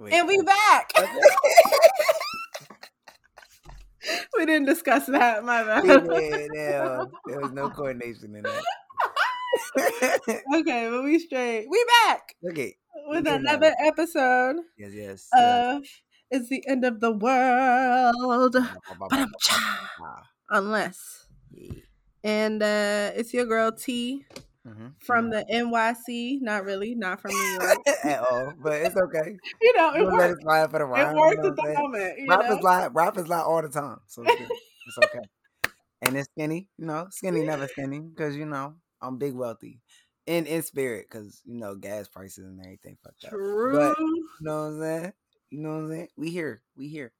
Wait. And we back. we didn't discuss that, my bad. Yeah, there was no coordination in that. okay, but we straight. We back. Okay. With another episode. Yes, yes. Of yes. It's the end of the world. Unless. Yeah. And uh it's your girl T. Mm-hmm. From the NYC, not really, not from New York at all, but it's okay. You know, it works. It, for the rhyme, it works you know at the moment. You rap know? is like rap is like all the time, so it's, it's okay. and it's skinny, you know, skinny never skinny because you know I'm big wealthy, in in spirit because you know gas prices and everything fucked up. True. But, you know what I'm saying? You know what I'm saying? We here, we here.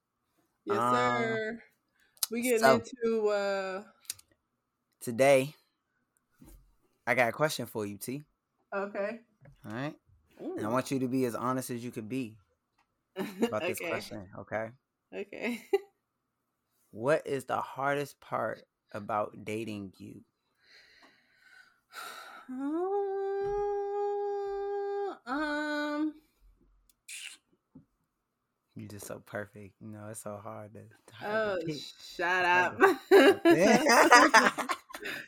Yes, um, sir. We getting so, into uh today I got a question for you, T. Okay. All right. Ooh. And I want you to be as honest as you could be about okay. this question, okay? Okay. what is the hardest part about dating you? um you're just so perfect. You know, it's so hard to. Oh, shut up.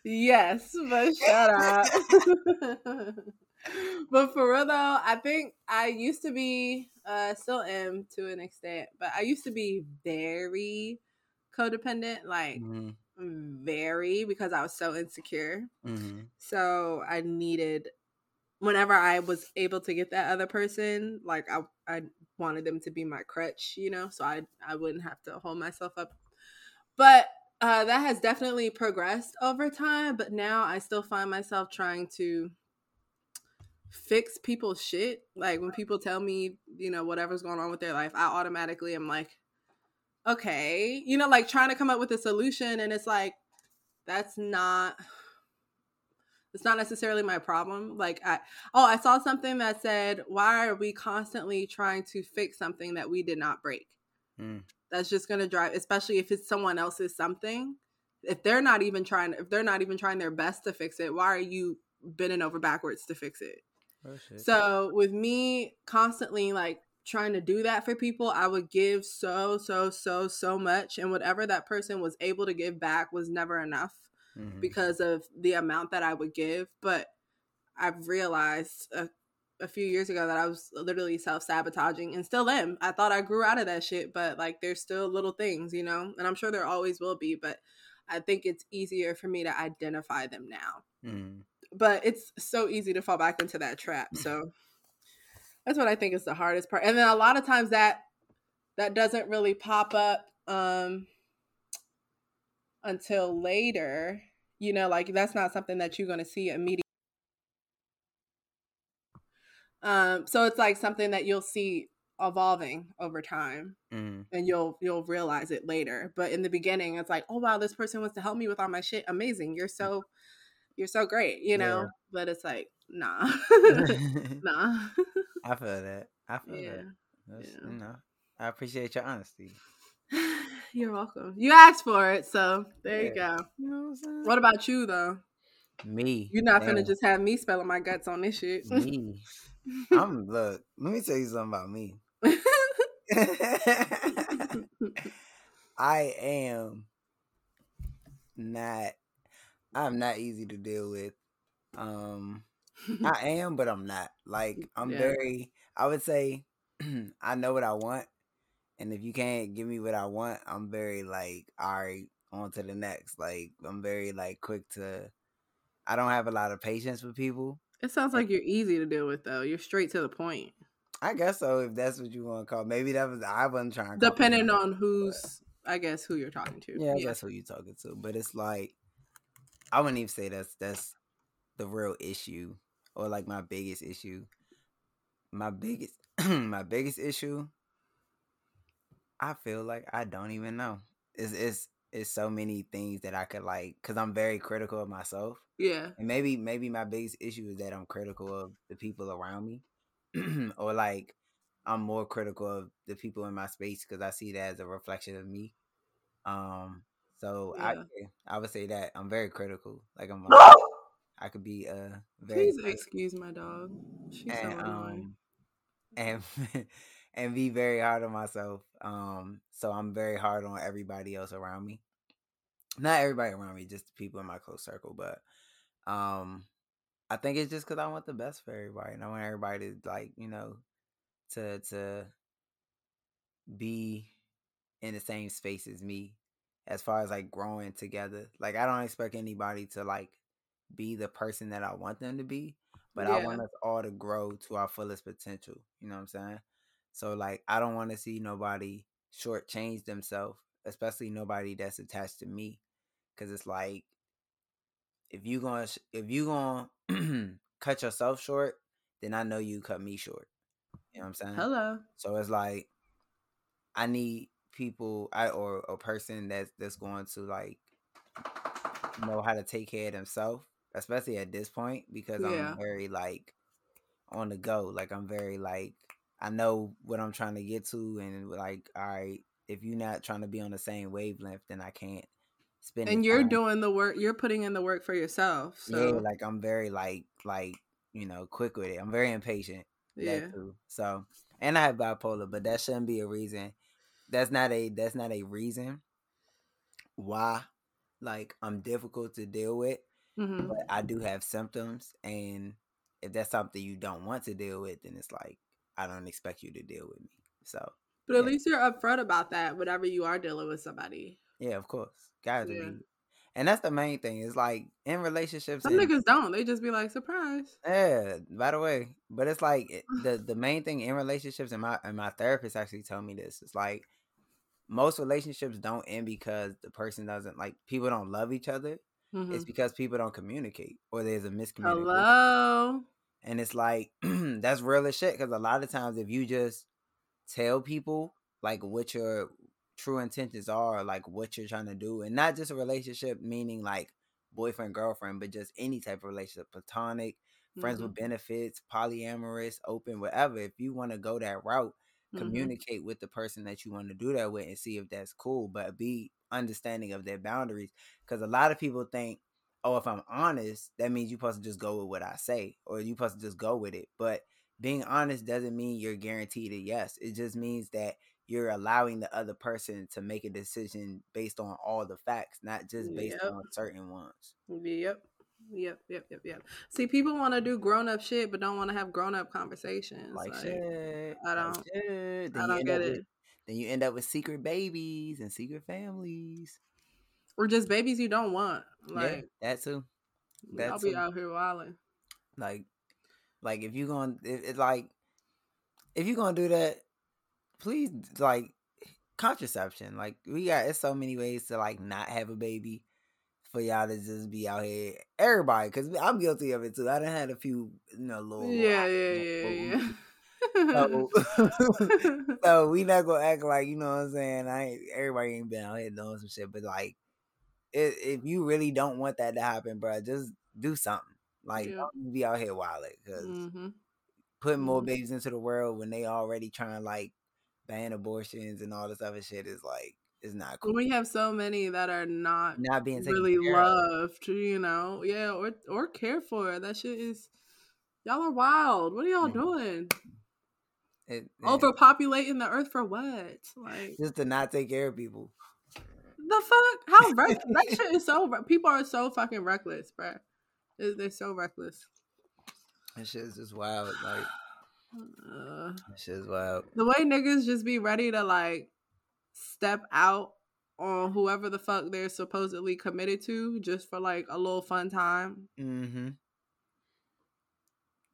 yes, but shut up. but for real though, I think I used to be, uh, still am to an extent, but I used to be very codependent, like mm-hmm. very because I was so insecure. Mm-hmm. So I needed whenever I was able to get that other person, like I I wanted them to be my crutch, you know, so I I wouldn't have to hold myself up. But uh, that has definitely progressed over time, but now I still find myself trying to fix people's shit. Like when people tell me, you know, whatever's going on with their life, I automatically am like, okay, you know, like trying to come up with a solution, and it's like, that's not. It's not necessarily my problem. Like I oh, I saw something that said, "Why are we constantly trying to fix something that we did not break?" Mm that's just going to drive especially if it's someone else's something. If they're not even trying if they're not even trying their best to fix it why are you bending over backwards to fix it? Oh, so with me constantly like trying to do that for people i would give so so so so much and whatever that person was able to give back was never enough mm-hmm. because of the amount that i would give. But i've realized uh, a few years ago that I was literally self sabotaging and still am. I thought I grew out of that shit, but like there's still little things, you know, and I'm sure there always will be, but I think it's easier for me to identify them now. Mm. But it's so easy to fall back into that trap. So that's what I think is the hardest part. And then a lot of times that that doesn't really pop up um until later. You know, like that's not something that you're going to see immediately Um, so it's like something that you'll see evolving over time mm. and you'll you'll realize it later. But in the beginning it's like oh wow this person wants to help me with all my shit. Amazing. You're so you're so great you know? Yeah. but it's like nah. Nah. I feel that. I feel yeah. that yeah. you know i appreciate your honesty. You're welcome. You asked for it so there you go. You know what, what, about you though? Me. You're not Damn. gonna just have me spelling my guts on this shit. Me I'm look. Let me tell you something about me. I am not. I'm not easy to deal with. Um, I am, but I'm not. Like I'm yeah. very. I would say I know what I want, and if you can't give me what I want, I'm very like, all right, on to the next. Like I'm very like quick to. I don't have a lot of patience with people. It sounds like you're easy to deal with, though. You're straight to the point. I guess so, if that's what you want to call. Maybe that was I wasn't trying. Depending on who's, I guess, who you're talking to. Yeah, yeah, that's who you're talking to. But it's like, I wouldn't even say that's that's the real issue, or like my biggest issue. My biggest, my biggest issue. I feel like I don't even know. It's it's it's so many things that I could like, cause I'm very critical of myself. Yeah. And maybe maybe my biggest issue is that I'm critical of the people around me. or like I'm more critical of the people in my space because I see that as a reflection of me. Um so yeah. I I would say that I'm very critical. Like I'm I could be uh very Please excuse my dog. She's and, so annoying. Um, and and be very hard on myself. Um, so I'm very hard on everybody else around me. Not everybody around me, just people in my close circle, but um I think it's just because I want the best for everybody, and I want everybody to like, you know, to to be in the same space as me as far as like growing together. Like I don't expect anybody to like be the person that I want them to be, but yeah. I want us all to grow to our fullest potential. You know what I'm saying? So like I don't want to see nobody shortchange themselves, especially nobody that's attached to me, because it's like if you gonna if you gonna cut yourself short, then I know you cut me short. You know what I'm saying? Hello. So it's like I need people I or a person that's that's going to like know how to take care of themselves, especially at this point, because yeah. I'm very like on the go. Like I'm very like I know what I'm trying to get to and like, all right, if you're not trying to be on the same wavelength, then I can't spend And you're time. doing the work you're putting in the work for yourself. So Yeah, like I'm very like like, you know, quick with it. I'm very impatient. Yeah. So and I have bipolar, but that shouldn't be a reason that's not a that's not a reason why like I'm difficult to deal with. Mm-hmm. But I do have symptoms and if that's something you don't want to deal with, then it's like I don't expect you to deal with me. So But at yeah. least you're upfront about that whenever you are dealing with somebody. Yeah, of course. Guys yeah. be and that's the main thing. Is like in relationships. Some and, niggas don't. They just be like, surprise. Yeah. By the way, but it's like the the main thing in relationships, and my and my therapist actually told me this. It's like most relationships don't end because the person doesn't like people don't love each other. Mm-hmm. It's because people don't communicate or there's a miscommunication. Hello. And it's like that's real as shit because a lot of times if you just tell people like what your true intentions are, like what you're trying to do, and not just a relationship meaning like boyfriend girlfriend, but just any type of relationship, platonic, friends mm-hmm. with benefits, polyamorous, open, whatever. If you want to go that route, Mm-hmm. communicate mm-hmm. with the person that you want to do that with and see if that's cool but be understanding of their boundaries because a lot of people think oh if i'm honest that means you're supposed to just go with what i say or you're supposed to just go with it but being honest doesn't mean you're guaranteed a yes it just means that you're allowing the other person to make a decision based on all the facts not just based yep. on certain ones yep Yep, yep, yep, yep. See, people want to do grown up shit, but don't want to have grown up conversations. Like, like shit. I don't. Like shit. I don't get it. With, then you end up with secret babies and secret families, or just babies you don't want. Like yeah, that too. That I'll too. be out here wilding. Like, like if you going, it's it, like, if you gonna do that, please like contraception. Like we got, it's so many ways to like not have a baby for y'all to just be out here, everybody, because I'm guilty of it too. I done had a few, you know, little yeah, yeah, yeah, yeah. so, so we not gonna act like you know what I'm saying. I ain't, everybody ain't been out here doing some shit, but like, if, if you really don't want that to happen, bro, just do something. Like, yeah. don't be out here wild because mm-hmm. putting more mm-hmm. babies into the world when they already trying to like ban abortions and all this other shit is like is not cool. We have so many that are not not being really loved, you know. Yeah, or or cared for. That shit is y'all are wild. What are y'all mm. doing? It, Overpopulating the earth for what? Like just to not take care of people. The fuck? How reck- that shit is so. People are so fucking reckless, bro. They're so reckless. That shit is just wild. Like uh, that shit is wild. The way niggas just be ready to like step out on whoever the fuck they're supposedly committed to just for like a little fun time. Mm-hmm.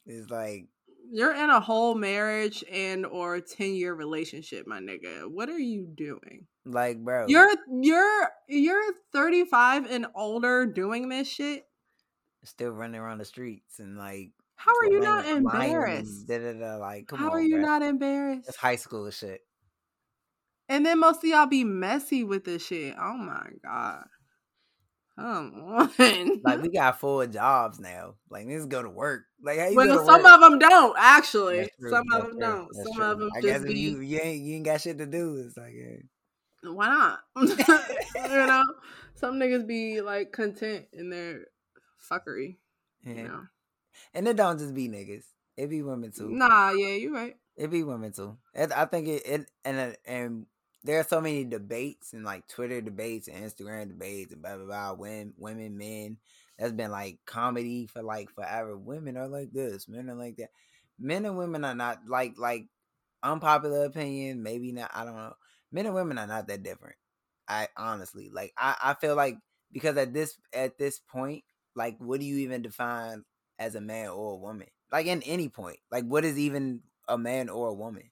It's like you're in a whole marriage and or 10 year relationship, my nigga. What are you doing? Like, bro. You're you're you're 35 and older doing this shit. Still running around the streets and like how are you not embarrassed? Da, da, da, like, How on, are you bro. not embarrassed? It's high school shit. And then most of y'all be messy with this shit. Oh my god. Come on. like we got four jobs now. Like let's go to work. Like how you well, some work? of them don't actually. Some of them true. don't. That's some true. of them I just guess be... you you ain't you ain't got shit to do. It's like yeah. why not? you know, some niggas be like content in their fuckery. Yeah. You know? And it don't just be niggas. It be women too. Nah, yeah, you're right. It be women too. It, I think it, it and uh, and there are so many debates and like Twitter debates and Instagram debates and blah blah blah. Women, women, men. That's been like comedy for like forever. Women are like this. Men are like that. Men and women are not like like unpopular opinion. Maybe not. I don't know. Men and women are not that different. I honestly like. I I feel like because at this at this point, like, what do you even define as a man or a woman? Like in any point, like what is even a man or a woman?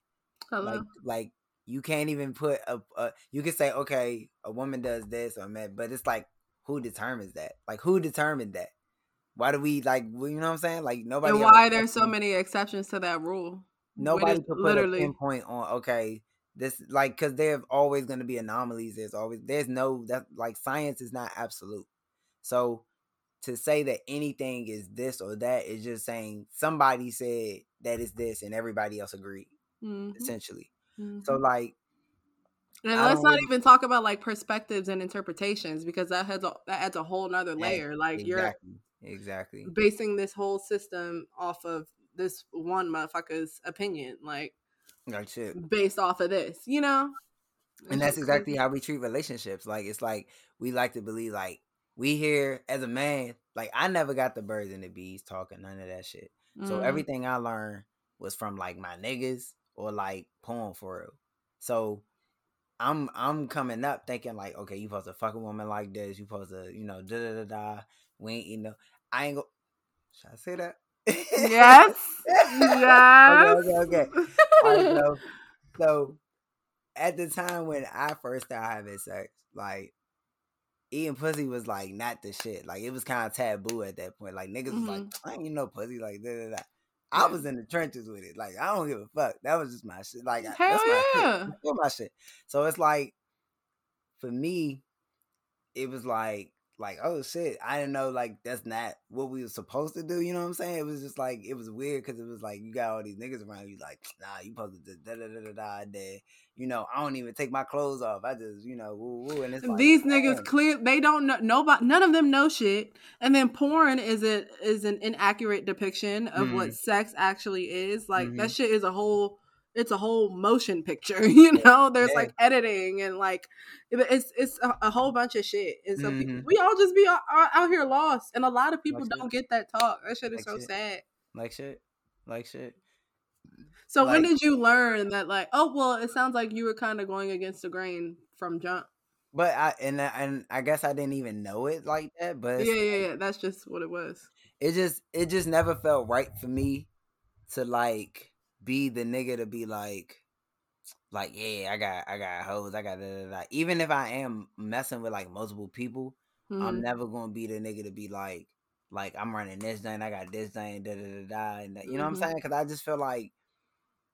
Hello. Like like you can't even put a, a you can say okay a woman does this or a man but it's like who determines that? Like who determined that? Why do we like you know what i'm saying? Like nobody and why there's so many exceptions to that rule? Nobody could put literally. a pinpoint on okay this like because there's always going to be anomalies there's always there's no that like science is not absolute. So to say that anything is this or that is just saying somebody said that is this and everybody else agreed mm-hmm. essentially Mm-hmm. So like and let's not even talk about like perspectives and interpretations because that has a that adds a whole nother layer. Yeah, like exactly, you're exactly basing this whole system off of this one motherfucker's opinion, like like shit. based off of this, you know. And that's exactly how we treat relationships. Like it's like we like to believe like we here as a man, like I never got the birds and the bees talking, none of that shit. Mm. So everything I learned was from like my niggas or like porn for real. So I'm I'm coming up thinking like, okay, you supposed to fuck a woman like this. You supposed to, you know, da da da da. We ain't, you know, I ain't go. Should I say that? Yes. yes. okay, okay, okay. so, so at the time when I first started having sex, like eating pussy was like not the shit. Like it was kind of taboo at that point. Like niggas mm-hmm. was like, mm-hmm. I ain't no pussy. Like da da da. I was in the trenches with it. Like I don't give a fuck. That was just my shit. Like Hell that's my yeah. shit. my shit. So it's like for me, it was like like oh shit i didn't know like that's not what we were supposed to do you know what i'm saying it was just like it was weird because it was like you got all these niggas around you like nah you supposed to da da da da da da you know i don't even take my clothes off i just you know woo woo and it's like, these niggas clear they don't know nobody none of them know shit and then porn is a is an inaccurate depiction of mm-hmm. what sex actually is like mm-hmm. that shit is a whole it's a whole motion picture you know there's yeah. like editing and like it's it's a, a, whole bunch of shit and so mm-hmm. people, we all just be out, out, here lost and a lot of people like don't shit. get that talk that shit is like so shit. sad like shit like shit so like, when did you learn that like oh well it sounds like you were kind of going against the grain from jump but I and and I guess I didn't even know it like that. But yeah, yeah, yeah. That's just what it was. It just it just never felt right for me to like be the nigga to be like, like yeah, I got I got hoes, I got da, da, da. even if I am messing with like multiple people, mm-hmm. I'm never gonna be the nigga to be like, like I'm running this thing, I got this thing, da da da da, and you know mm-hmm. what I'm mm-hmm. saying? Because I just feel like,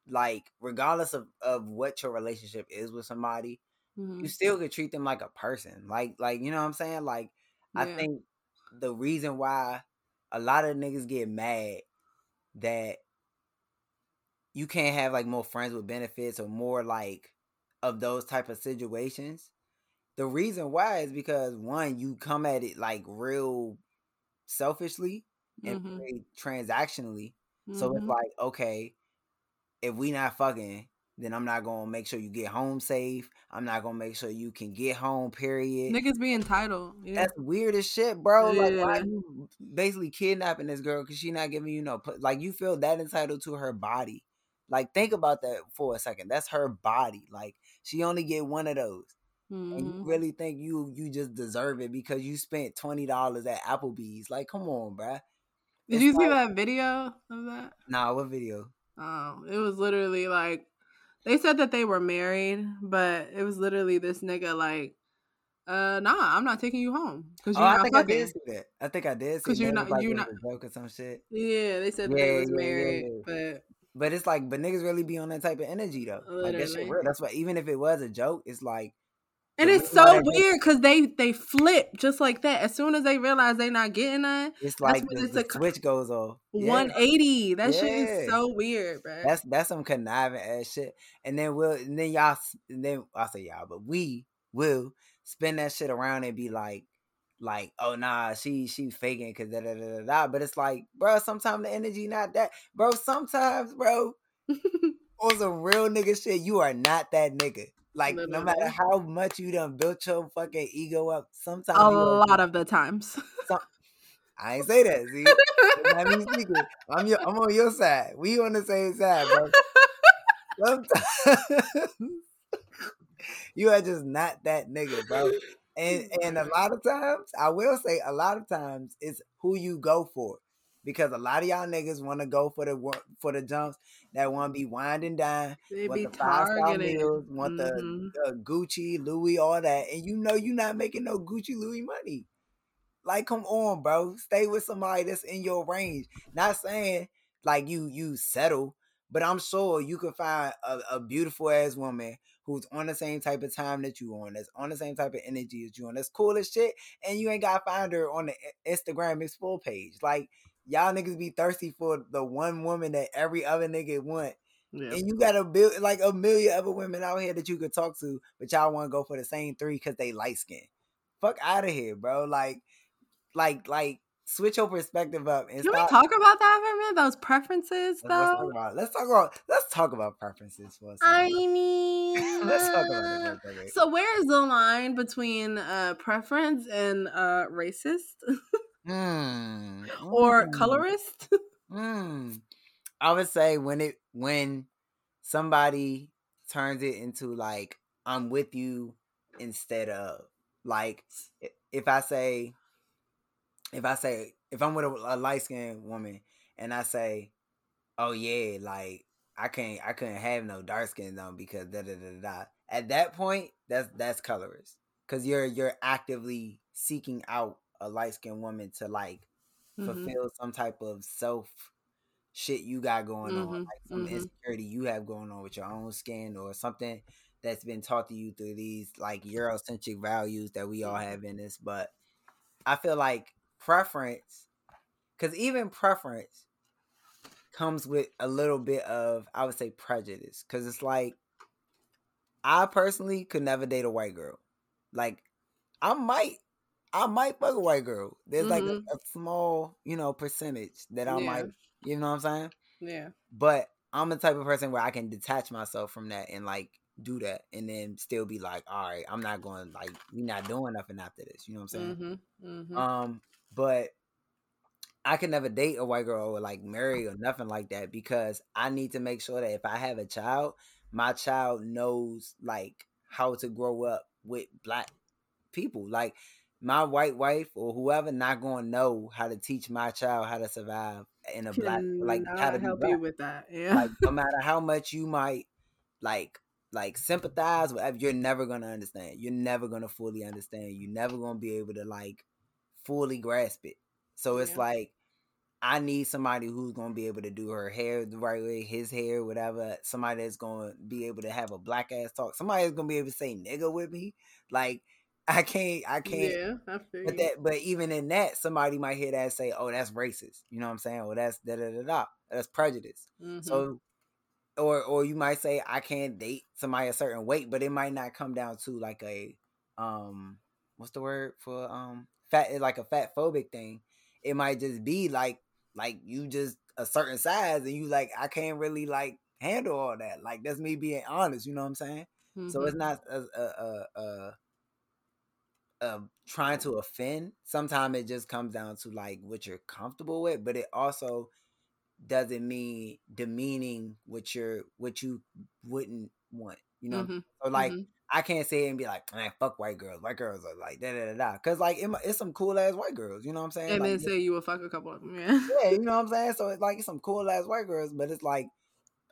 like regardless of of what your relationship is with somebody, mm-hmm. you still could treat them like a person, like like you know what I'm saying? Like yeah. I think the reason why a lot of niggas get mad that you can't have like more friends with benefits or more like of those type of situations. The reason why is because one, you come at it like real selfishly and mm-hmm. transactionally. Mm-hmm. So it's mm-hmm. like, okay, if we not fucking, then I'm not gonna make sure you get home safe. I'm not gonna make sure you can get home. Period. Niggas be entitled. Yeah. That's weird as shit, bro. Yeah. Like, why you basically kidnapping this girl because she not giving you no like you feel that entitled to her body. Like think about that for a second. That's her body. Like she only get one of those. Mm-hmm. And you mm-hmm. really think you you just deserve it because you spent twenty dollars at Applebee's? Like, come on, bruh. Did it's you like, see that video of that? Nah, what video? Oh, it was literally like they said that they were married, but it was literally this nigga like, uh, nah, I'm not taking you home because you're oh, not I think fucking. I did see that. I think I did because you're not you're not joke or some shit. Yeah, they said yeah, they was yeah, married, yeah, but but it's like, but niggas really be on that type of energy though. Like that shit real. That's why even if it was a joke, it's like and it's so weird because they they flip just like that. As soon as they realize they're not getting that, it's like the, the a, switch goes off. One eighty. That yeah. shit is so weird, bro. That's that's some conniving ass shit. And then we'll and then y'all and then I say y'all, but we will spin that shit around and be like, like, oh nah, she she faking because da, da da da da. But it's like, bro, sometimes the energy not that, bro. Sometimes, bro, on some real nigga shit, you are not that nigga. Like no, no, no matter how much you done built your fucking ego up, sometimes a lot of the times. Some, I ain't say that. See, I'm your, I'm on your side. We on the same side, bro. Sometimes you are just not that nigga, bro. And and a lot of times, I will say, a lot of times, it's who you go for, because a lot of y'all niggas want to go for the for the jumps that want to be winding down, they want the five star meals, want mm-hmm. the, the Gucci, Louis, all that, and you know you're not making no Gucci, Louis money. Like, come on, bro. Stay with somebody that's in your range. Not saying like you you settle, but I'm sure you can find a, a beautiful ass woman who's on the same type of time that you on, that's on the same type of energy as you on, that's cool as shit, and you ain't gotta find her on the Instagram explore page. Like y'all niggas be thirsty for the one woman that every other nigga want. Yeah. And you got a build like a million other women out here that you could talk to, but y'all want to go for the same three because they light skin. Fuck out of here, bro. Like like like switch your perspective up and Can stop. we talk about that for a minute? Those preferences though? Let's talk about let's talk about let's talk about preferences for a second. I mean let's talk about it. So where is the line between uh preference and uh racist? mm. or mm. colorist? mm. I would say when it when somebody turns it into like I'm with you instead of like if I say if I say if I'm with a, a light skinned woman and I say, "Oh yeah, like I can't I couldn't have no dark skin though because da da da da," at that point that's that's colorist because you're you're actively seeking out a light skinned woman to like mm-hmm. fulfill some type of self shit you got going mm-hmm. on, like some mm-hmm. insecurity you have going on with your own skin or something that's been taught to you through these like Eurocentric values that we all mm-hmm. have in this. But I feel like preference, because even preference comes with a little bit of, I would say, prejudice. Because it's like, I personally could never date a white girl. Like, I might, I might fuck a white girl. There's mm-hmm. like a, a, small, you know, percentage that I yeah. might, you know what I'm saying? Yeah. But I'm the type of person where I can detach myself from that and like do that and then still be like, all right, I'm not going like we're not doing nothing after this. You know what I'm saying? Mm-hmm. Mm-hmm. Um, but I can never date a white girl or like marry or nothing like that because I need to make sure that if I have a child, my child knows like how to grow up with black people. Like my white wife or whoever not to know how to teach my child how to survive in a black like how to help you with that. Yeah. Like no matter how much you might like like sympathize with you're never gonna understand. You're never gonna fully understand. You're never gonna be able to like fully grasp it. So it's yeah. like I need somebody who's gonna be able to do her hair the right way, his hair, whatever. Somebody that's gonna be able to have a black ass talk. Somebody that's gonna be able to say nigga with me. Like I can't, I can't. Yeah, I feel but that, but even in that, somebody might hear that say, "Oh, that's racist." You know what I'm saying? Or that's da da da da. That's prejudice. Mm-hmm. So, or or you might say, "I can't date somebody a certain weight," but it might not come down to like a um, what's the word for um fat like a fat phobic thing. It might just be like like you just a certain size and you like I can't really like handle all that. Like that's me being honest. You know what I'm saying? Mm-hmm. So it's mm-hmm. not a, a, a, a trying to offend. Sometimes it just comes down to like what you're comfortable with, but it also doesn't mean demeaning what you're what you wouldn't want. You know, mm-hmm. so like mm-hmm. I can't say it and be like, man, fuck white girls. White girls are like da da da da. Cause like it, it's some cool ass white girls. You know what I'm saying? And like, then say you would fuck a couple of them. Yeah. Yeah, you know what I'm saying. So it's like it's some cool ass white girls, but it's like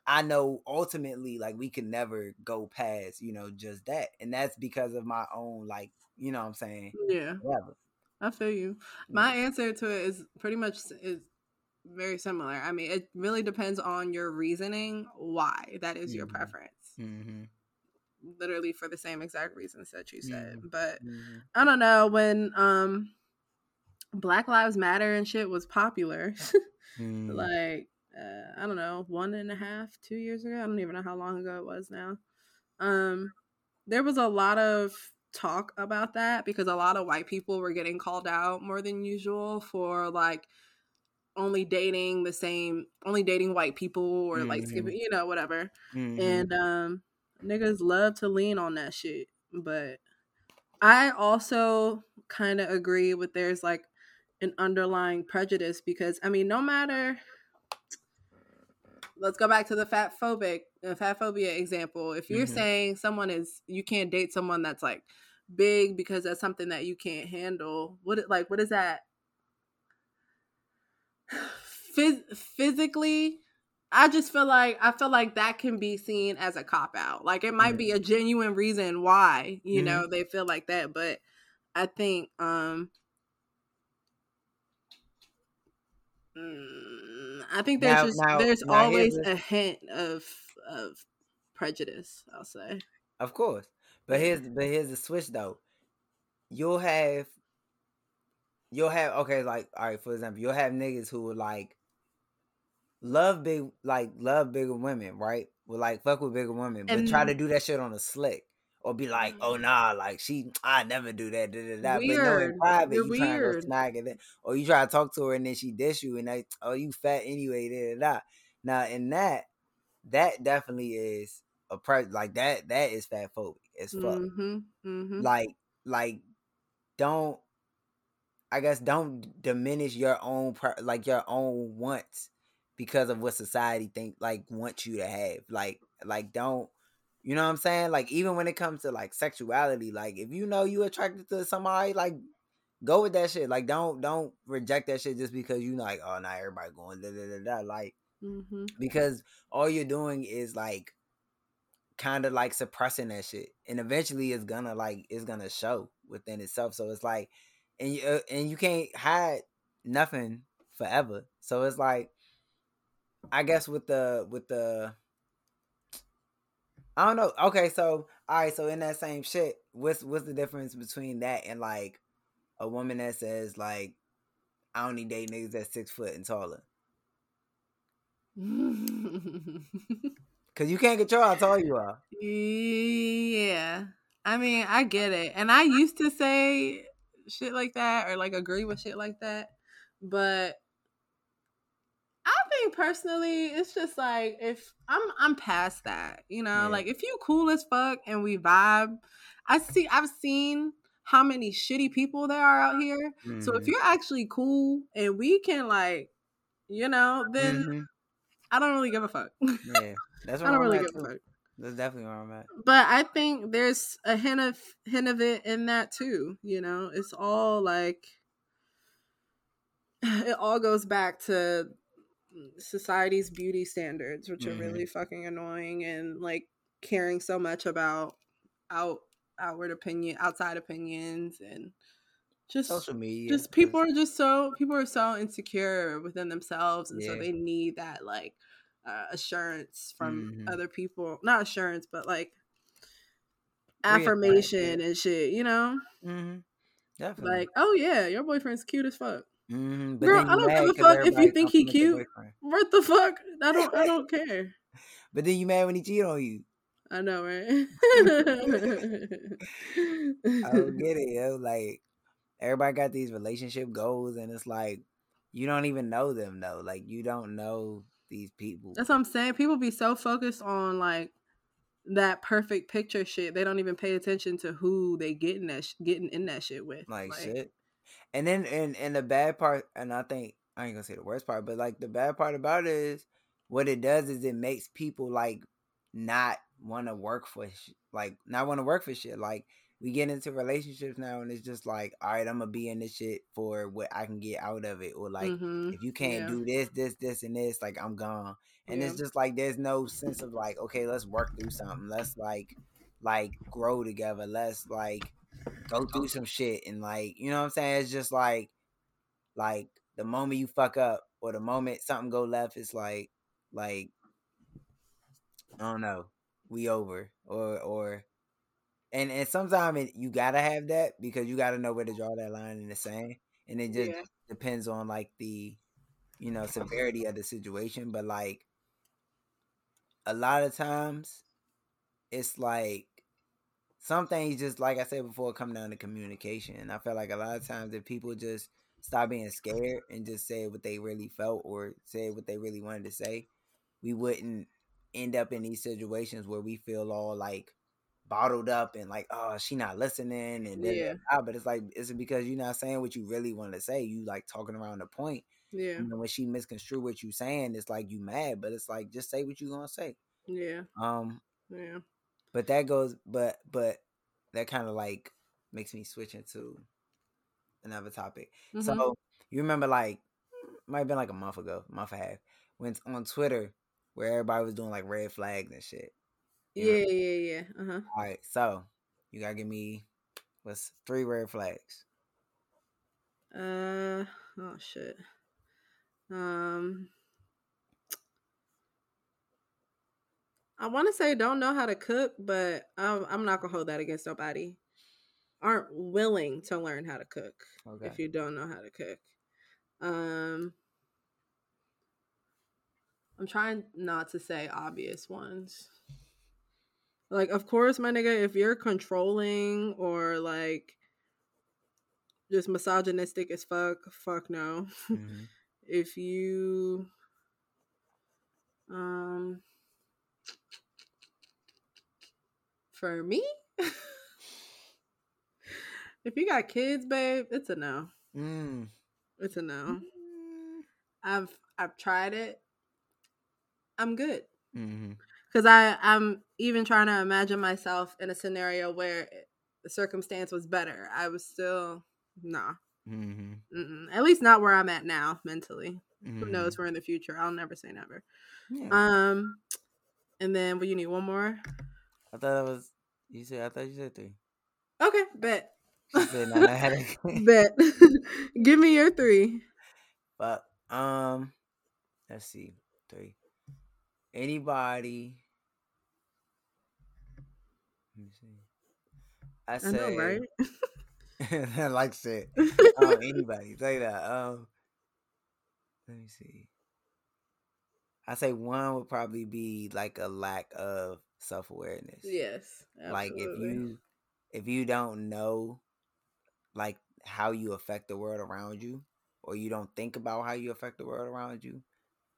I know ultimately like we can never go past you know just that, and that's because of my own like you know what I'm saying. Yeah. Whatever. I feel you. My yeah. answer to it is pretty much is very similar. I mean, it really depends on your reasoning why that is mm-hmm. your preference. Mm-hmm literally for the same exact reasons that you said. Mm-hmm. But mm-hmm. I don't know when um Black Lives Matter and shit was popular. mm. Like uh, I don't know, one and a half, two years ago. I don't even know how long ago it was now. Um, there was a lot of talk about that because a lot of white people were getting called out more than usual for like only dating the same only dating white people or mm-hmm. like you know whatever mm-hmm. and um niggas love to lean on that shit but i also kind of agree with there's like an underlying prejudice because i mean no matter let's go back to the fat phobic the fat phobia example if you're mm-hmm. saying someone is you can't date someone that's like big because that's something that you can't handle what like what is that Phys- physically I just feel like I feel like that can be seen as a cop out. Like it might be a genuine reason why, you mm-hmm. know, they feel like that, but I think um mm, I think there's now, just now, there's now always a hint of of prejudice, I'll say. Of course. But here's but here's the switch though. You'll have you'll have okay, like all right, for example, you'll have niggas who are like love big like love bigger women, right? Will like fuck with bigger women, but and, try to do that shit on a slick. Or be like, oh mm-hmm. nah, like she, I never do that. Da, da, da. Weird. But no, in private, You're you trying to snag it, or you try to talk to her and then she dish you, and they, oh, you fat anyway. Da, da, da. Now, in that, that definitely is a pre like that. That is fat phobic as fuck. Mm-hmm, mm-hmm. Like, like, don't I guess don't diminish your own like your own wants because of what society think like wants you to have. Like like don't you know what I'm saying? Like even when it comes to like sexuality, like if you know you attracted to somebody, like go with that shit. Like don't don't reject that shit just because you like oh now everybody going da da da da like mm-hmm. because all you're doing is like kind of like suppressing that shit, and eventually it's gonna like it's gonna show within itself. So it's like and you uh, and you can't hide nothing forever. So it's like I guess with the with the I don't know. Okay, so all right, so in that same shit, what's what's the difference between that and like a woman that says like I only date niggas that's six foot and taller? Cause you can't control how tall you are. Yeah. I mean, I get it. And I used to say shit like that or like agree with shit like that. But think personally, it's just like if I'm I'm past that, you know, yeah. like if you cool as fuck and we vibe, I see I've seen how many shitty people there are out here. Mm-hmm. So if mm-hmm. you're actually cool and we can like, you know, then mm-hmm. I don't really give a fuck. Yeah, that's what I don't really give a fuck. That's definitely where I'm at. But I think there's a hint of hint of it in that too. You know, it's all like it all goes back to society's beauty standards, which mm-hmm. are really fucking annoying, and like caring so much about out outward opinion, outside opinions, and just social media. Just people are just so people are so insecure within themselves, and yeah. so they need that like uh, assurance from mm-hmm. other people. Not assurance, but like affirmation and shit. You know, mm-hmm. definitely. Like, oh yeah, your boyfriend's cute as fuck. Mm-hmm. Girl, I don't give a fuck if you think he cute. What the fuck? I don't. I don't care. But then you mad when he cheat on you. I know, right? I don't get it, yo. Like everybody got these relationship goals, and it's like you don't even know them though. Like you don't know these people. That's what I'm saying. People be so focused on like that perfect picture shit. They don't even pay attention to who they getting that sh- getting in that shit with. Like, like shit. And then and and the bad part, and I think I ain't gonna say the worst part, but like the bad part about it is what it does is it makes people like not want to work for sh- like not want to work for shit. Like we get into relationships now and it's just like, all right, I'm gonna be in this shit for what I can get out of it. Or like mm-hmm. if you can't yeah. do this, this, this, and this, like I'm gone. And yeah. it's just like there's no sense of like, okay, let's work through something. Let's like like grow together. Let's like go through some shit and like, you know what I'm saying? It's just like like the moment you fuck up or the moment something go left, it's like like I don't know, we over. Or or and and sometimes you gotta have that because you gotta know where to draw that line in the sand, and it just yeah. depends on like the you know severity of the situation. But like a lot of times, it's like some things just like I said before come down to communication. And I feel like a lot of times if people just stop being scared and just say what they really felt or say what they really wanted to say, we wouldn't end up in these situations where we feel all like bottled up and like, oh, she not listening and then yeah. but it's like it's because you're not saying what you really want to say. You like talking around the point. Yeah. And when she misconstrue what you saying, it's like you mad, but it's like just say what you gonna say. Yeah. Um. Yeah. But that goes, but but that kind of like makes me switch into another topic. Mm-hmm. So you remember like might have been like a month ago, month and a half, when on Twitter where everybody was doing like red flags and shit. Yeah, know? yeah, yeah. Uh-huh. All right, so you gotta give me what's three red flags. Uh oh shit. Um I want to say don't know how to cook, but I'm, I'm not gonna hold that against nobody. Aren't willing to learn how to cook okay. if you don't know how to cook. Um, I'm trying not to say obvious ones. Like, of course, my nigga, if you're controlling or like just misogynistic as fuck, fuck no. Mm-hmm. if you um for me, if you got kids, babe, it's a no. Mm. It's a no. Mm. I've I've tried it. I'm good. Mm-hmm because I I'm even trying to imagine myself in a scenario where the circumstance was better. I was still nah. Mm-hmm. At least not where I'm at now mentally. Mm-hmm. Who knows where in the future? I'll never say never. Yeah. Um, and then, will you need one more? I thought that was you said. I thought you said three. Okay, bet. She said, no, I had bet. Give me your three. But um, let's see, three anybody. Let me see. I say, I know, right? like said, um, anybody say that. Um, let me see. I say one would probably be like a lack of self awareness. Yes, absolutely. like if you if you don't know like how you affect the world around you, or you don't think about how you affect the world around you,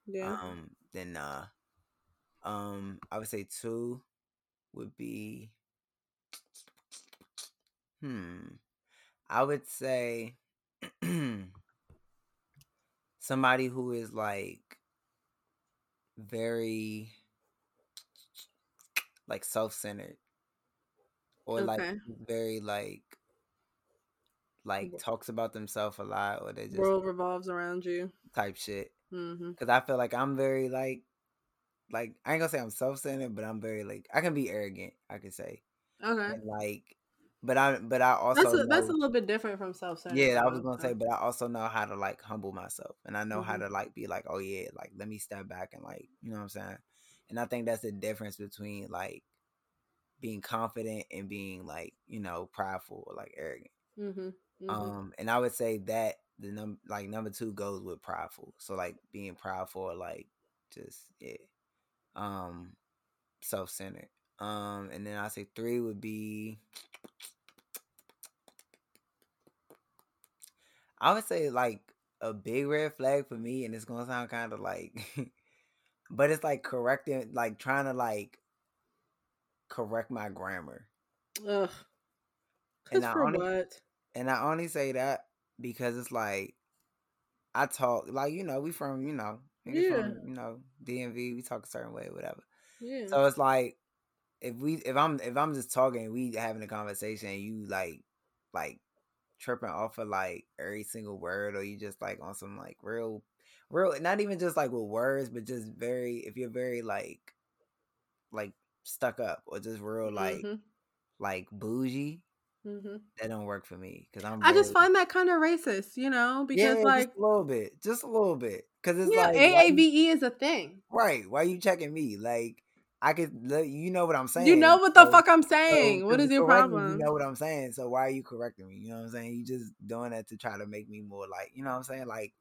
yeah, um, then uh, um, I would say two would be hmm. I would say somebody who is like very like self-centered or okay. like very like like talks about themselves a lot or they just world revolves around you type shit because mm-hmm. i feel like i'm very like like I ain't gonna say I'm self centered, but I'm very like I can be arrogant. I could say. Okay. And, like, but I but I also that's a, know, that's a little bit different from self centered. Yeah, I was gonna say, but I also know how to like humble myself, and I know mm-hmm. how to like be like, oh yeah, like let me step back and like you know what I'm saying. And I think that's the difference between like being confident and being like you know prideful or like arrogant. Mm-hmm. Mm-hmm. Um, and I would say that the number like number two goes with prideful. So like being prideful, or, like just yeah um self-centered um and then i say three would be i would say like a big red flag for me and it's gonna sound kind of like but it's like correcting like trying to like correct my grammar Ugh. And I only, what? and I only say that because it's like I talk like you know we from you know yeah. from you know DMV. We talk a certain way, whatever. Yeah. So it's like if we if I'm if I'm just talking, we having a conversation, and you like like tripping off of like every single word, or you just like on some like real real not even just like with words, but just very if you're very like like stuck up or just real like mm-hmm. like bougie Mm-hmm. That don't work for me because I'm. I just find that kind of racist, you know, because yeah, like a little bit, just a little bit, because it's yeah, like AAVE is a thing, right? Why are you checking me? Like I could, you know what I'm saying. You know what the so, fuck I'm saying. So, what is your problem? Me, you know what I'm saying. So why are you correcting me? You know what I'm saying. You just doing that to try to make me more like, you know what I'm saying, like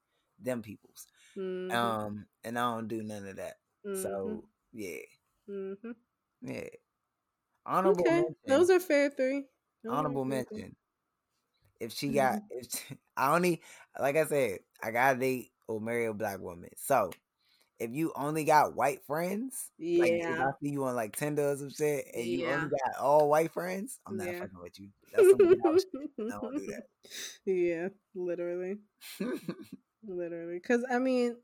them peoples. Mm-hmm. Um, and I don't do none of that. Mm-hmm. So yeah, mm-hmm. yeah. Honorable. Okay, mention. those are fair three. Honorable mention if she got mm-hmm. if she, I only like I said, I gotta date or marry a black woman. So if you only got white friends, yeah, like if I see you on like Tinder or some shit, and you yeah. only got all white friends, I'm not yeah. fucking with you. That's something else. don't do that. Yeah, literally, literally. Because I mean,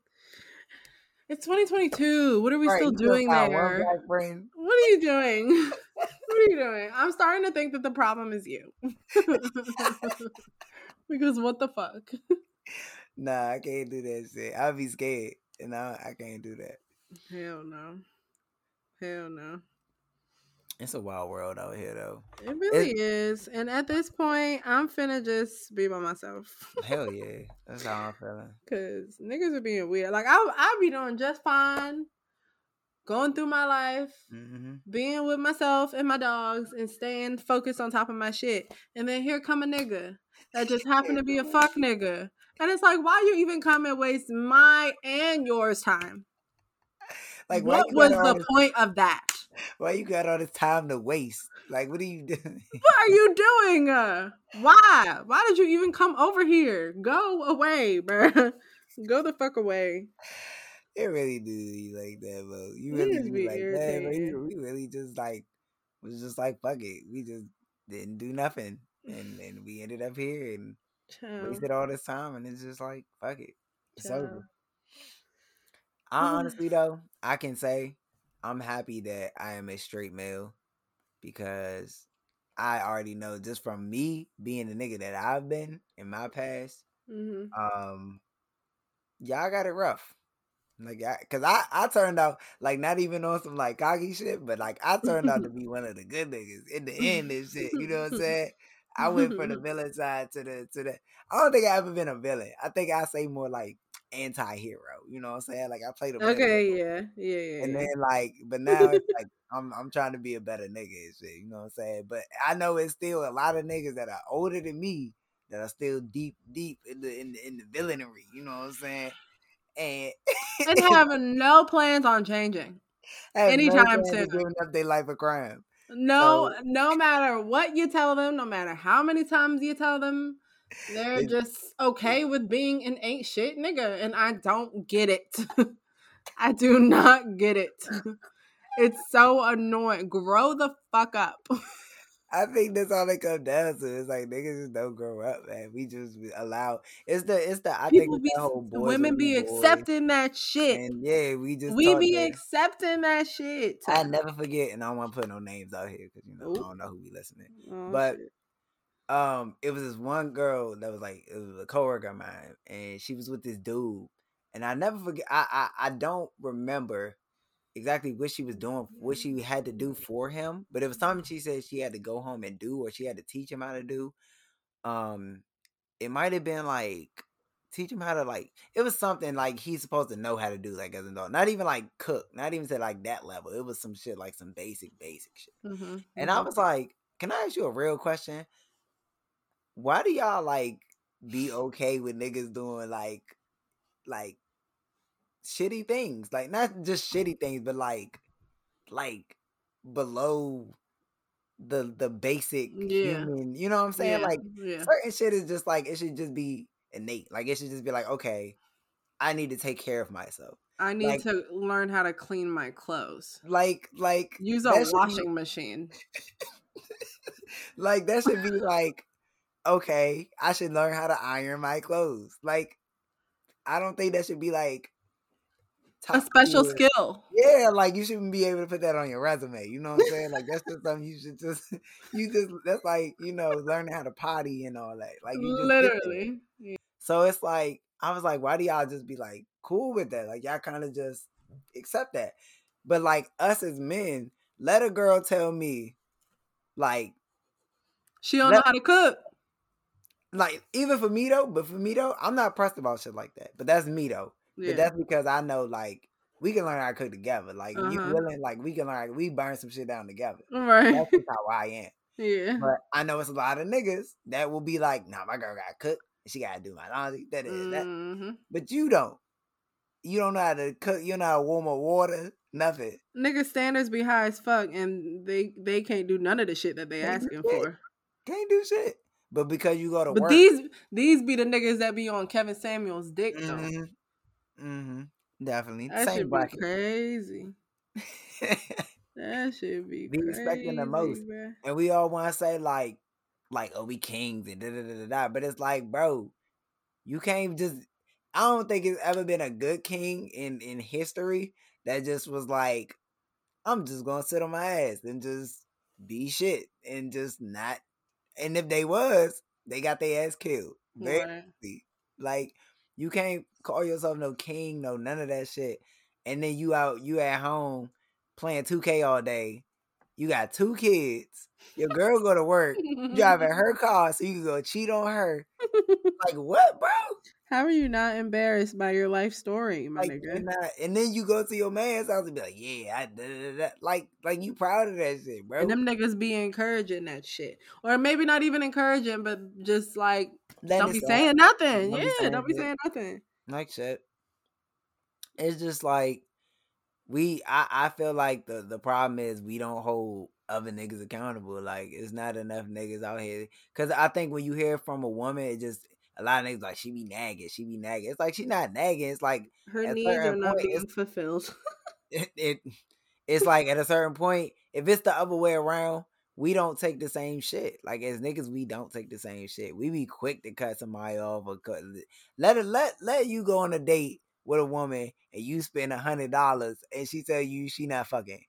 it's 2022. What are we right, still doing there? What are you doing? what are you doing? I'm starting to think that the problem is you. because what the fuck? Nah, I can't do that shit. I'll be scared. And I, I can't do that. Hell no. Hell no. It's a wild world out here, though. It really it's, is. And at this point, I'm finna just be by myself. hell yeah. That's how I'm feeling. Because niggas are being weird. Like, I'll, I'll be doing just fine going through my life, mm-hmm. being with myself and my dogs, and staying focused on top of my shit. And then here come a nigga that just happened to be a fuck nigga. And it's like, why you even come and waste my and yours time? Like, what was the point of that? Why you got all this time to waste? Like, what are you doing? What are you doing? Uh, why? Why did you even come over here? Go away, bro. Go the fuck away. It really do be like that, bro. You really be like that, bro. We really just like was just like fuck it. We just didn't do nothing, and and we ended up here and Child. wasted all this time, and it's just like fuck it, it's Child. over. I honestly though, I can say I'm happy that I am a straight male because I already know just from me being the nigga that I've been in my past. Mm-hmm. Um, y'all got it rough. Like, I, cause I, I turned out like not even on some like cocky shit, but like I turned out to be one of the good niggas in the end and shit. You know what I'm saying? I went from the villain side to the to the. I don't think I ever been a villain. I think I say more like anti-hero. You know what I'm saying? Like I played a okay, yeah, yeah, yeah. And then like, but now it's like I'm I'm trying to be a better nigga and shit. You know what I'm saying? But I know it's still a lot of niggas that are older than me that are still deep, deep in the in the, in the villainy. You know what I'm saying? and and having no plans on changing anytime no soon. Giving up their life a crime. No, so. no matter what you tell them, no matter how many times you tell them, they're just okay with being an ain't shit nigga, and I don't get it. I do not get it. It's so annoying. Grow the fuck up. I think that's all they come down to. It's like niggas just don't grow up, man. We just allow. It's the it's the I People think be, whole women be accepting that shit. And yeah, we just we be that. accepting that shit. I never forget, and I don't want to put no names out here because you know. I don't know who be listening. Oh, but shit. Um, it was this one girl that was like it was a coworker of mine, and she was with this dude, and I never forget. I I, I don't remember exactly what she was doing, what she had to do for him, but it was something she said she had to go home and do, or she had to teach him how to do. Um, it might have been like teach him how to like. It was something like he's supposed to know how to do, like as an adult. Not even like cook, not even to like that level. It was some shit like some basic, basic shit. Mm-hmm. And I mm-hmm. was like, "Can I ask you a real question? Why do y'all like be okay with niggas doing like, like shitty things. Like not just shitty things, but like like below the the basic yeah. human. You know what I'm saying? Yeah. Like yeah. certain shit is just like it should just be innate. Like it should just be like, okay, I need to take care of myself. I need like, to learn how to clean my clothes. Like like use a washing be, machine. like that should be like okay, I should learn how to iron my clothes. Like I don't think that should be like a special skill. Yeah, like you shouldn't be able to put that on your resume. You know what I'm saying? like that's just something you should just you just that's like, you know, learning how to potty and all that. Like you literally. Yeah. So it's like I was like, why do y'all just be like cool with that? Like y'all kind of just accept that. But like us as men, let a girl tell me, like she don't let, know how to cook. Like even for me though, but for me though, I'm not pressed about shit like that. But that's me though. Yeah. But that's because I know like we can learn how to cook together. Like uh-huh. you willing, like we can learn we burn some shit down together. Right. That's how I am. Yeah. But I know it's a lot of niggas that will be like, nah, my girl gotta cook. She gotta do my laundry. That is mm-hmm. that. But you don't. You don't know how to cook. You don't know how to warm up water. Nothing. Niggas standards be high as fuck, and they they can't do none of the shit that they can't asking for. Can't do shit. But because you go to but work, these these be the niggas that be on Kevin Samuels' dick though. Mm-hmm. mm-hmm. Definitely. That Same should bracket. be crazy. that should be, be expecting the most. bruh. And we all want to say like, like, oh, we kings and da da da da da. But it's like, bro, you can't just. I don't think it's ever been a good king in in history that just was like, I'm just gonna sit on my ass and just be shit and just not. And if they was, they got their ass killed. Very Right. Like you can't call yourself no king, no none of that shit. And then you out, you at home playing 2K all day. You got two kids. Your girl go to work, driving her car so you can go cheat on her. Like what, bro? How are you not embarrassed by your life story, my Like nigga? not, and then you go to your man's house and be like, yeah, I like, like you proud of that shit, bro. And them niggas be encouraging that shit. Or maybe not even encouraging, but just like don't be saying nothing. Don't be yeah, saying don't be saying nothing. like shit. It's just like we I, I feel like the the problem is we don't hold other niggas accountable. Like it's not enough niggas out here. Cause I think when you hear from a woman, it just a lot of niggas like she be nagging, she be nagging. It's like she not nagging. It's like Her needs are not point, being fulfilled. it, it it's like at a certain point, if it's the other way around, we don't take the same shit. Like as niggas, we don't take the same shit. We be quick to cut somebody off or cut let it let let you go on a date with a woman and you spend a hundred dollars and she tell you she not fucking.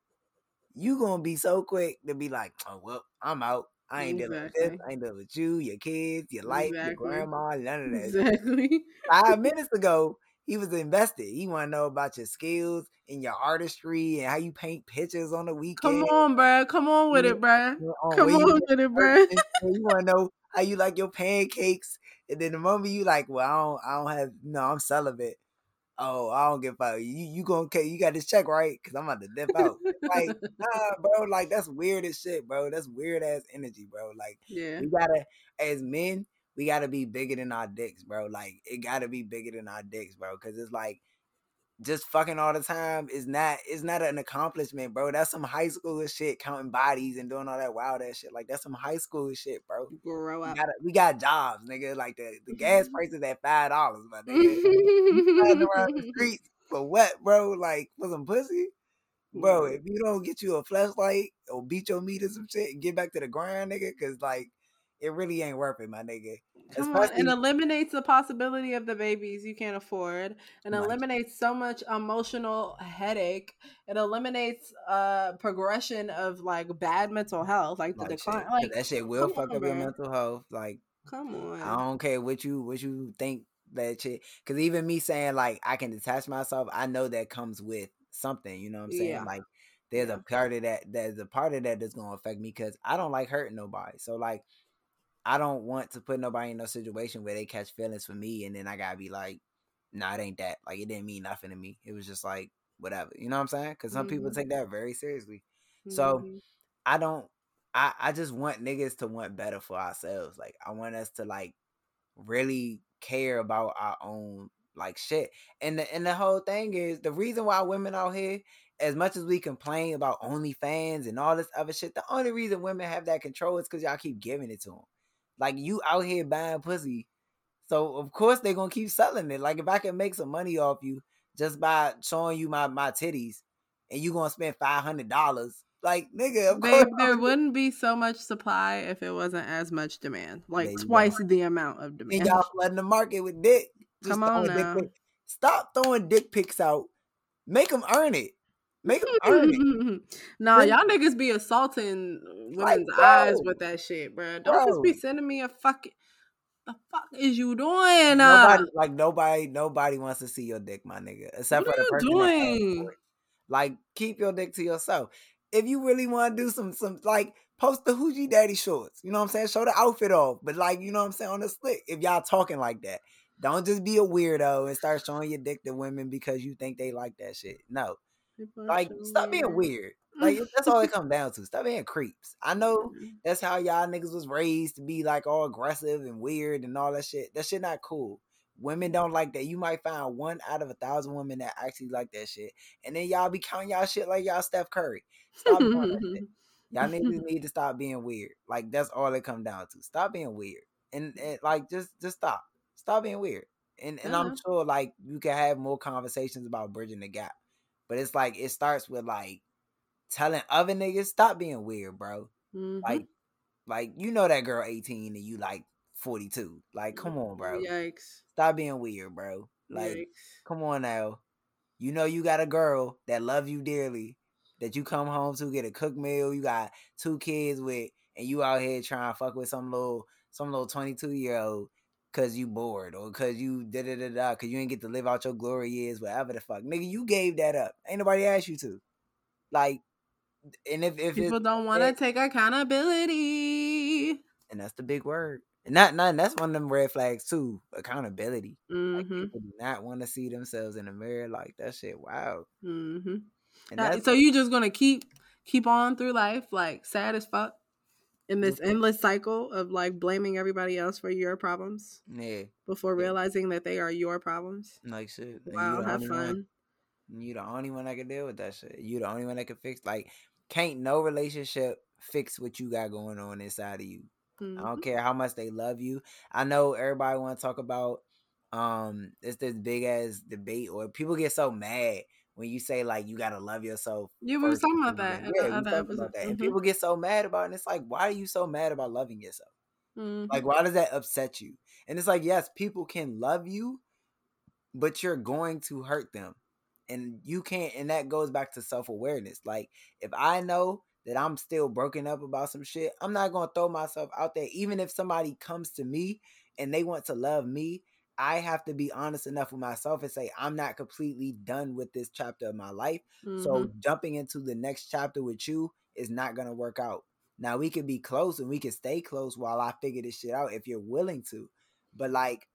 You gonna be so quick to be like, oh well, I'm out. I ain't dealing with this. I ain't dealing with you, your kids, your life, your grandma, none of that. exactly. Five minutes ago, he was invested. He want to know about your skills and your artistry and how you paint pictures on the weekend. Come on, bruh. Come on with it, know, Come you on with it, and You want to know how you like your pancakes, and then the moment you like, well, I don't, I don't have, no, I'm celibate. Oh, I don't give a fuck. You, you gonna, you got this check right? Cause I'm about to dip out. like, nah, bro. Like that's weird as shit, bro. That's weird ass energy, bro. Like Yeah. we gotta, as men, we gotta be bigger than our dicks, bro. Like it gotta be bigger than our dicks, bro. Cause it's like just fucking all the time is not is not an accomplishment, bro. That's some high school shit, counting bodies and doing all that wild ass shit. Like that's some high school shit, bro. Grow We up. got we got jobs, nigga. Like the the gas mm-hmm. prices at five dollars, my nigga. Around the streets for what, bro? Like for some pussy, bro. If you don't get you a flashlight or beat your meat or some shit and get back to the grind, nigga, cause like it really ain't worth it, my nigga. Come on, it eliminates the possibility of the babies you can't afford, and Right. eliminates so much emotional headache. It eliminates uh progression of like bad mental health, like the like, shit, Like that shit will fuck on, up your mental health. Like come on, I don't care what you what you think that shit. Cause even me saying like I can detach myself, I know that comes with something. You know what I'm saying? Yeah. Like there's a part of that there's a part of that that's gonna affect me because I don't like hurting nobody. So like I don't want to put nobody in no situation where they catch feelings for me and then I gotta be like, nah, it ain't that. Like it didn't mean nothing to me. It was just like whatever. You know what I'm saying? Because some people Mhm. take that very seriously. So Mhm. I don't I, I just want niggas to want better for ourselves. Like I want us to like really care about our own like shit. And the and the whole thing is the reason why women out here, as much as we complain about OnlyFans and all this other shit, the only reason women have that control is because y'all keep giving it to them. Like you out here buying pussy, so of course they gonna keep selling it. Like if I can make some money off you just by showing you my my titties, and you gonna spend five hundred dollars, like nigga, of course Babe, there wouldn't be so much supply if it wasn't as much demand. Like There you go. twice the amount of demand. and y'all flooding the market with dick. Just Come on throwing dick now. Stop throwing dick pics out. Make them earn it. Make them earn it. nah, Bring- y'all niggas be assaulting Like, women's eyes with that shit, bro. Don't just be sending me a fucking. The fuck is you doing? Nobody Uh, like nobody nobody wants to see your dick, my nigga. Except What for are the you person doing? Like keep your dick to yourself. If you really want to do some some like post the hoochie daddy shorts. You know what I'm saying? Show the outfit off. But like, you know what I'm saying, on the slick. If y'all talking like that. Don't just be a weirdo and start showing your dick to women because you think they like that shit. No. Like, stop being weird. Like that's all it comes down to. Stop being creeps. I know Mhm. that's how y'all niggas was raised to be like all aggressive and weird and all that shit. That shit not cool. Women don't like that. You might find one out of a thousand women that actually like that shit. And then y'all be counting y'all shit like y'all Steph Curry. Stop doing that shit. Y'all niggas need to stop being weird. Like that's all it come down to. Stop being weird. and, and like just just stop, stop being weird. And and uh-huh. I'm sure like you can have more conversations about bridging the gap, but it's like it starts with like telling other niggas stop being weird, bro. Mm-hmm. Like like you know that girl 18 and you like 42. Like come on, bro. Yikes. Stop being weird, bro. Like Yikes. come on now. You know you got a girl that love you dearly that you come home to get a cook meal. You got two kids with, and you out here trying to fuck with some little some little twenty two year old because you bored or because you da da da da because you ain't get to live out your glory years, whatever the fuck, nigga. You gave that up. Ain't nobody asked you to. Like, and if if people don't want to take accountability, and that's the big word. And not, not that's one of them red flags too. Accountability. Mm-hmm. Like people do not want to see themselves in the mirror. Like that shit. Wow. Mm-hmm. Uh, so you just gonna keep keep on through life like sad as fuck in this mm-hmm. endless cycle of like blaming everybody else for your problems. Yeah. Before realizing that they are your problems. Like shit. Wow, have fun. One, you the only one that can deal with that shit. You the only one that can fix like can't no relationship fix what you got going on inside of you. Mm-hmm. I don't mm-hmm. care how much they love you. I know everybody want to talk about um it's this big ass debate or people get so mad when you say like you gotta love yourself. You were talking about that. Yeah, about that. Mm-hmm. And people get so mad about it. And it's like, why are you so mad about loving yourself? Mm-hmm. Like, why does that upset you? And it's like, yes, people can love you, but you're going to hurt them. And you can't, and that goes back to self awareness. Like, if I know that I'm still broken up about some shit, I'm not gonna throw myself out there. Even if somebody comes to me and they want to love me, I have to be honest enough with myself and say I'm not completely done with this chapter of my life. Mm-hmm. So jumping into the next chapter with you is not gonna work out. Now we could be close and we can stay close while I figure this shit out if you're willing to. But like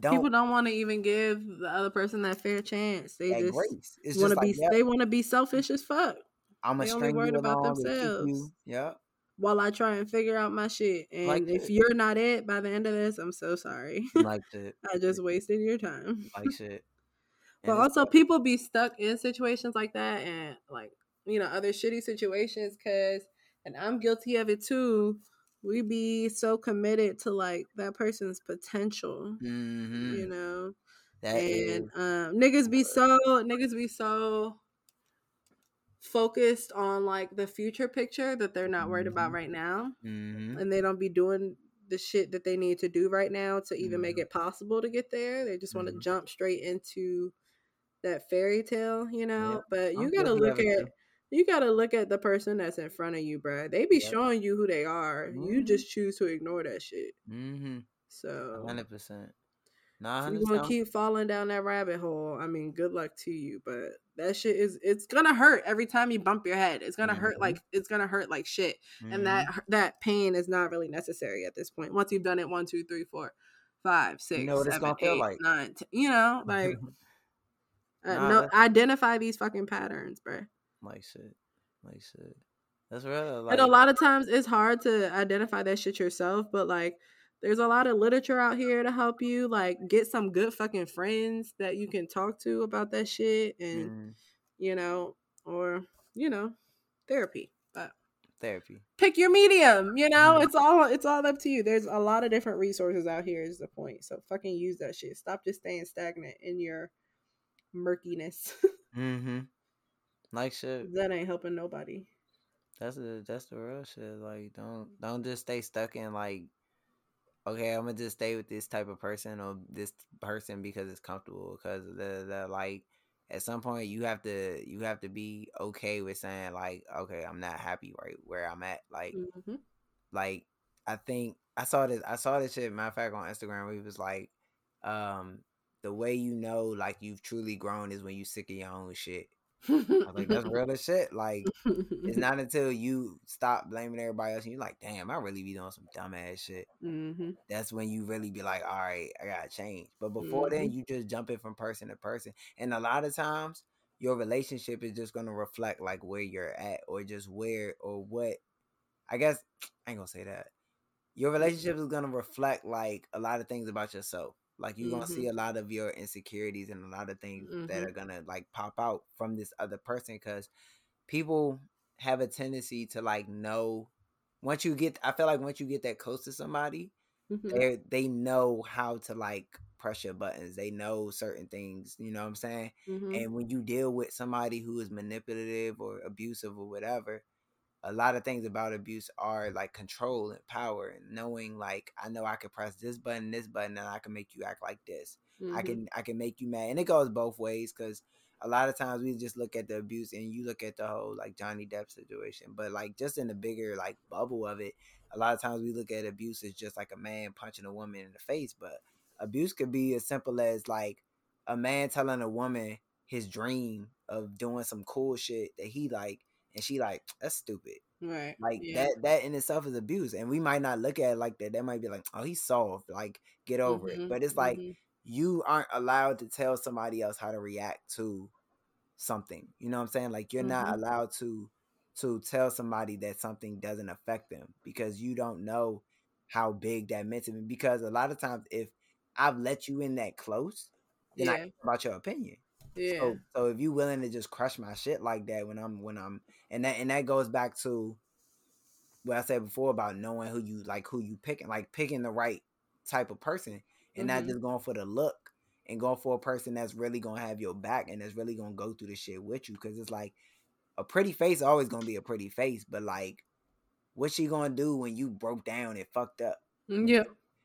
don't, people don't want to even give the other person that fair chance. They just want to like, be yep. they want to be selfish as fuck. I'm a string worried about themselves. Yeah while I try and figure out my shit. And like if it. you're not it by the end of this, I'm so sorry. Like it. I just wasted your time. Like shit. but also, people be stuck in situations like that and like you know other shitty situations because, and I'm guilty of it too. We be so committed to like that person's potential, mm-hmm. you know. That and is. um, niggas be so niggas be so focused on like the future picture that they're not worried about mm-hmm. right now mm-hmm. and they don't be doing the shit that they need to do right now to even mm-hmm. make it possible to get there they just want to mm-hmm. jump straight into that fairy tale you know but you gotta look at you gotta look at the person that's in front of you bro they be yep. showing you who they are you mm-hmm. just choose to ignore that shit mm-hmm. so 100% Nah, you want to keep falling down that rabbit hole. I mean, good luck to you, but that shit is it's gonna hurt every time you bump your head. It's gonna mm-hmm. hurt like it's gonna hurt like shit, mm-hmm. and that mm-hmm. that pain is not really necessary at this point. Once you've done it one, two, three, four, five, six, you know seven, eight, like. nine, ten, you know, like uh, nah, no, identify these fucking patterns, bro. Like shit, like shit. That's real. Like, and a lot of times it's hard to identify that shit yourself, but like there's a lot of literature out here to help you like get some good fucking friends that you can talk to about that shit and mm. you know or you know therapy but therapy. pick your medium you know? Mm. it's all it's all up to you. There's a lot of different resources out here is the point so fucking use that shit. Stop just staying stagnant in your murkiness. Mm-hmm. Like shit. That ain't helping nobody. That's the that's the real shit like don't don't just stay stuck in like okay, I'm gonna just stay with this type of person or this person because it's comfortable. Because the the like at some point you have to you have to be okay with saying like, okay, I'm not happy right where I'm at. Like, mm-hmm. like I think I saw this I saw this shit. Matter of fact, on Instagram, where he was like, um, the way you know like you've truly grown is when you sick of your own shit. I was like, that's real as shit. Like, it's not until you stop blaming everybody else and you're like, damn, I really be doing some dumbass shit. Mm-hmm. That's when you really be like, all right, I gotta change. But before mm-hmm. then, you just jumping from person to person. And a lot of times, your relationship is just gonna reflect like where you're at or just where or what. I guess I ain't gonna say that. Your relationship is gonna reflect like a lot of things about yourself. Like you're mm-hmm. gonna see a lot of your insecurities and a lot of things mm-hmm. that are gonna like pop out from this other person because people have a tendency to like know once you get I feel like once you get that close to somebody, mm-hmm. they they know how to like press your buttons. They know certain things, you know what I'm saying? Mm-hmm. And when you deal with somebody who is manipulative or abusive or whatever, a lot of things about abuse are like control and power and knowing like I know I can press this button, this button, and I can make you act like this. Mm-hmm. I can I can make you mad. And it goes both ways because a lot of times we just look at the abuse and you look at the whole like Johnny Depp situation. But like just in the bigger like bubble of it, a lot of times we look at abuse as just like a man punching a woman in the face. But abuse could be as simple as like a man telling a woman his dream of doing some cool shit that he like and she like that's stupid right like yeah. that that in itself is abuse and we might not look at it like that that might be like oh he's soft like get over mm-hmm. it but it's like mm-hmm. you aren't allowed to tell somebody else how to react to something you know what i'm saying like you're mm-hmm. not allowed to to tell somebody that something doesn't affect them because you don't know how big that meant to me because a lot of times if i've let you in that close then yeah. i about your opinion yeah. So, so if you willing to just crush my shit like that when I'm when I'm and that and that goes back to what I said before about knowing who you like who you picking like picking the right type of person and mm-hmm. not just going for the look and going for a person that's really gonna have your back and that's really gonna go through the shit with you because it's like a pretty face always gonna be a pretty face but like what's she gonna do when you broke down and fucked up mm, yeah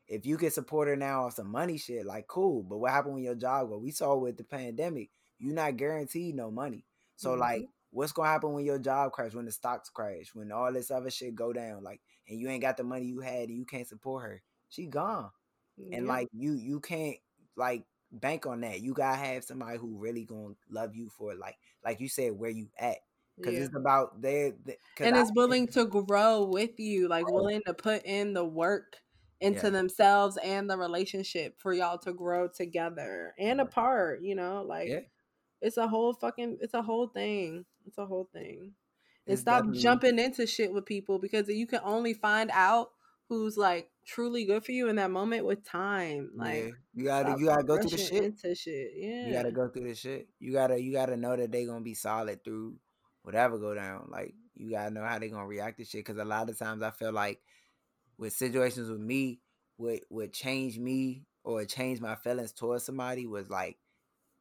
if you can support her now on some money shit, like cool. But what happened when your job Well, We saw with the pandemic, you're not guaranteed no money. So mm-hmm. like, what's gonna happen when your job crash, when the stocks crash, when all this other shit go down, like, and you ain't got the money you had, and you can't support her, she gone. Yeah. And like you, you can't like bank on that. You gotta have somebody who really gonna love you for like, like you said, where you at because yeah. it's about they, and it's willing to grow with you like willing to put in the work into yeah. themselves and the relationship for y'all to grow together and apart, you know, like yeah. It's a whole fucking it's a whole thing. It's a whole thing. And it's stop definitely... jumping into shit with people because you can only find out who's like truly good for you in that moment with time. Like yeah. you gotta you gotta go through the shit. Into shit. Yeah. You gotta go through the shit. You gotta you gotta know that they gonna be solid through whatever go down. Like you gotta know how they gonna react to shit. Cause a lot of times I feel like with situations with me, what would change me or change my feelings towards somebody was like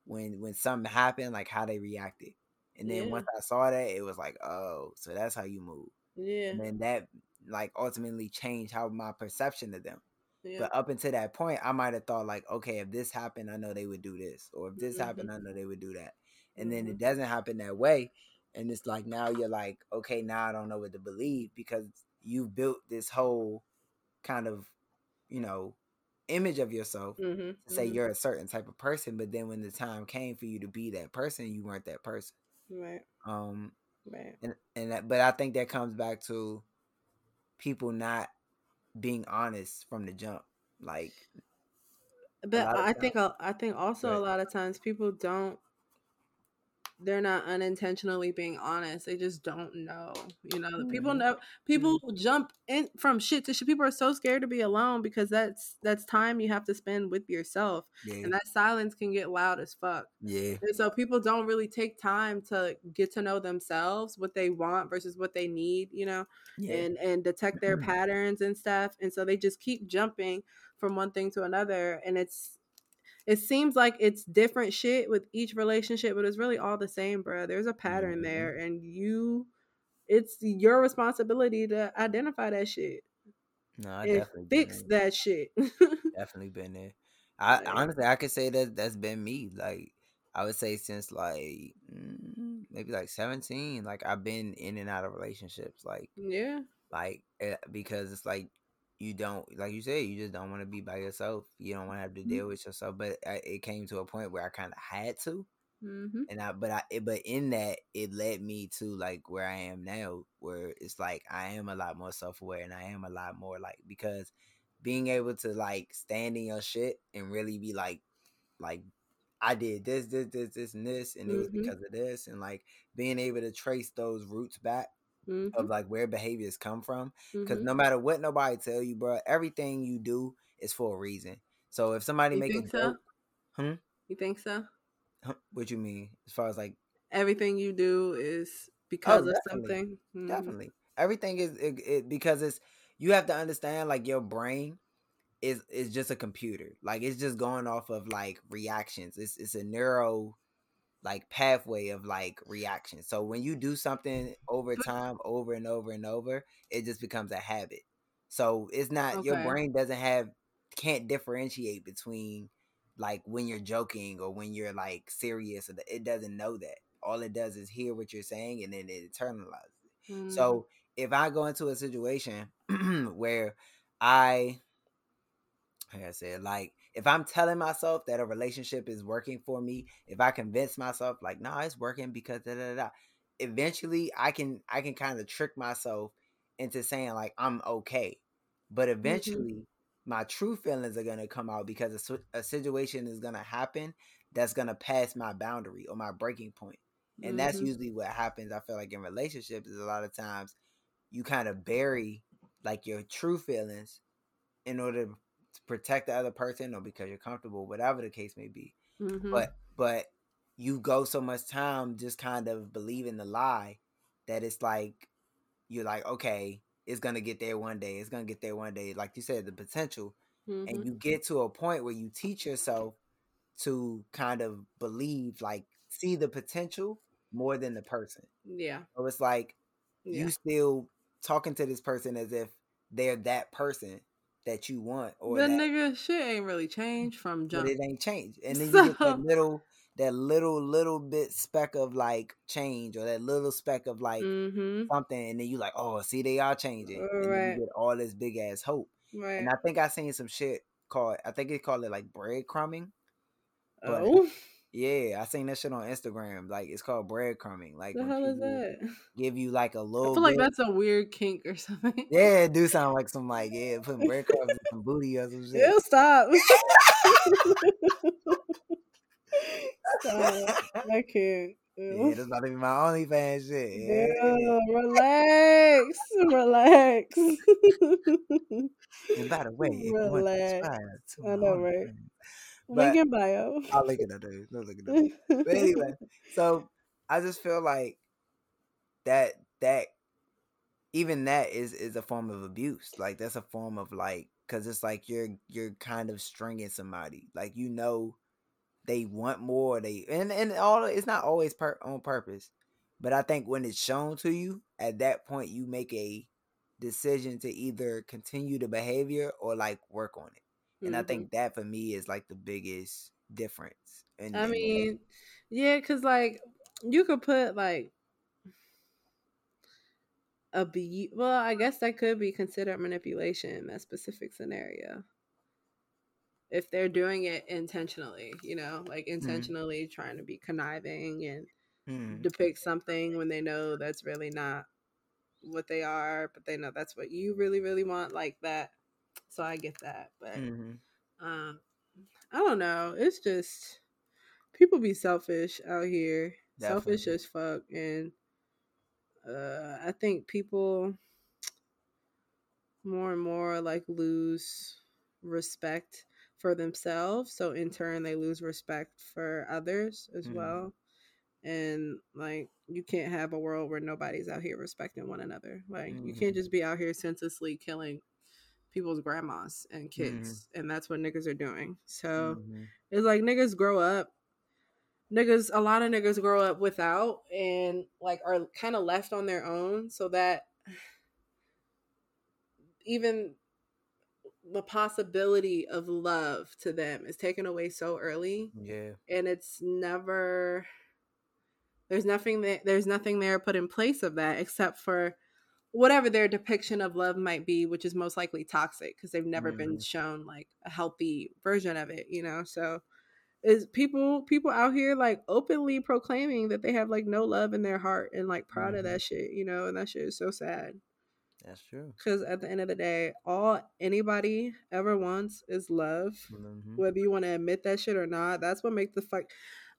when when something happened, like how they reacted. And then yeah. once I saw that, it was like, oh, so that's how you move. Yeah. And then that like ultimately changed how my perception of them. Yeah. But up until that point, I might have thought like, okay, if this happened, I know they would do this, or if this mm-hmm. happened, I know they would do that. And mm-hmm. then it mm-hmm. doesn't happen that way, and it's like now you're like, okay, now I don't know what to believe because you've built this whole kind of, you know, image of yourself mm-hmm, to say mm-hmm. you're a certain type of person, but then when the time came for you to be that person, you weren't that person. Right. Um. Right. And and that, but I think that comes back to people not being honest from the jump, like. But I think I think also a lot of times people don't they're not unintentionally being honest. They just don't know. You know, mm-hmm. people know people mm-hmm. jump in from shit to shit. People are so scared to be alone because that's that's time you have to spend with yourself. Yeah. And that silence can get loud as fuck. Yeah. And so people don't really take time to get to know themselves, what they want versus what they need, you know, yeah. and and detect their patterns and stuff. And so they just keep jumping from one thing to another and it's it seems like it's different shit with each relationship, but it's really all the same, bro. There's a pattern mm-hmm. there, and you, it's your responsibility to identify that shit. No, I definitely fix that shit. definitely been there. I yeah. honestly, I could say that that's been me. Like, I would say since like mm, maybe like seventeen. Like, I've been in and out of relationships. Like, yeah, like eh, because it's like you don't like you said you just don't want to be by yourself you don't want to have to mm-hmm. deal with yourself but I, it came to a point where i kind of had to mm-hmm. and i but i but in that it led me to like where i am now where it's like i am a lot more self-aware and i am a lot more like because being able to like stand in your shit and really be like like I did this, this, this, this, and this, and it was mm-hmm. because of this, and like being able to trace those roots back mm-hmm. of like where behaviors come from. Because mm-hmm. no matter what nobody tell you, bro, everything you do is for a reason. So if somebody you make a so? joke, hmm? You think so? What you mean? As far as like everything you do is oh, because oh, of something. Mm-hmm. Definitely, everything is it, it, because it's you have to understand like your brain is is just a computer. Like it's just going off of like reactions. It's it's a neuro like pathway of like reaction. So when you do something over time, over and over and over, it just becomes a habit. So it's not okay. your brain doesn't have can't differentiate between like when you're joking or when you're like serious. It doesn't know that. All it does is hear what you're saying and then it internalizes it. Mm. So if I go into a situation where I like I said, like if I'm telling myself that a relationship is working for me, if I convince myself like, nah, it's working because da da da, eventually I can I can kind of trick myself into saying like I'm okay. But mm-hmm. eventually mm-hmm. my true feelings are gonna come out because a, a situation is gonna happen that's gonna pass my boundary or my breaking point. And mm-hmm. that's usually what happens. I feel like in relationships is a lot of times you kind of bury like your true feelings in order to protect the other person or because you're comfortable, whatever the case may be. Mm-hmm. But but you go so much time just kind of believing the lie that it's like you're like, okay, it's gonna get there one day. It's gonna get there one day. Like you said, the potential. Mm-hmm. And you get to a point where you teach yourself to kind of believe, like see the potential more than the person. Yeah. So it's like yeah. you still talking to this person as if they're that person that you want. Or the that, nigga shit ain't really changed from jump. But it ain't changed. And then so, you get that little that little little bit speck of like change or that little speck of like mm-hmm. something and then you like, oh, see they are changing. Right. And then you get all this big ass hope. Right. And I think I seen some shit called I think it called it like breadcrumbing. But oh. Yeah, I seen that shit on Instagram. Like it's called breadcrumbing. Like the hell is that? Give you like a little. I feel like that's a weird kink or something. Yeah, it do sound like some like yeah, putting breadcrumbs in some booty or some shit. It'll stop. stop. I can't. Ew. Yeah, that's not even my OnlyFans shit. Yeah. relax, relax. and by the way, relax. I know, right? Link in bio. I'll link it up there. No link it up. but anyway, so I just feel like that that even that is is a form of abuse. Like that's a form of like because it's like you're you're kind of stringing somebody. Like you know they want more. They and and all it's not always per, on purpose, but I think when it's shown to you at that point, you make a decision to either continue the behavior or like work on it. And mm-hmm. I think that for me is like the biggest difference. And I mean, yeah, because like you could put like a be well, I guess that could be considered manipulation in that specific scenario. If they're doing it intentionally, you know, like mm-hmm. intentionally mm-hmm. trying to be conniving and mm-hmm. depict something when they know that's really not what they are, but they know that's what you really, really want, like that so I get that. But mm-hmm. um, I don't know. It's just people be selfish out here. Definitely. Selfish as fuck, and uh, I think people more and more like lose respect for themselves. So in turn, they lose respect for others as mm-hmm. well. And like, you can't have a world where nobody's out here respecting one another. Like, mm-hmm. you can't mm-hmm. just be out here senselessly killing people's grandmas and kids, mm-hmm. and that's what niggas are doing. So mm-hmm. it's like niggas grow up. Niggas, a lot of niggas grow up without and like are kind of left on their own, so that even the possibility of love to them is taken away so early. Yeah. And it's never there's nothing that there's nothing there put in place of that except for whatever their depiction of love might be, which is most likely toxic because they've never mm-hmm. been shown like a healthy version of it, you know? So is people people out here like openly proclaiming that they have like no love in their heart and like proud mm-hmm. of that shit, you know, and that shit is so sad. That's true. Because at the end of the day, all anybody ever wants is love. Mm-hmm. Whether you want to admit that shit or not, that's what makes the fuck.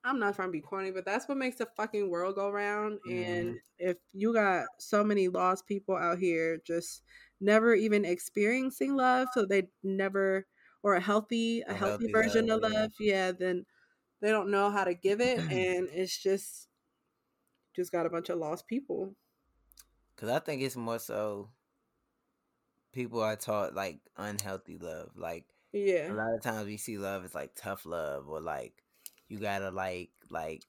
I'm not trying to be corny, but that's what makes the fucking world go round. Mm. And mm-hmm. if you got so many lost people out here just never even experiencing love, so they never or a healthy a, a healthy, healthy, version love, of love, yeah. yeah, then they don't know how to give it, and it's just just got a bunch of lost people. Cause I think it's more so people are taught like unhealthy love. Like yeah, a lot of times we see love as like tough love or like you gotta like like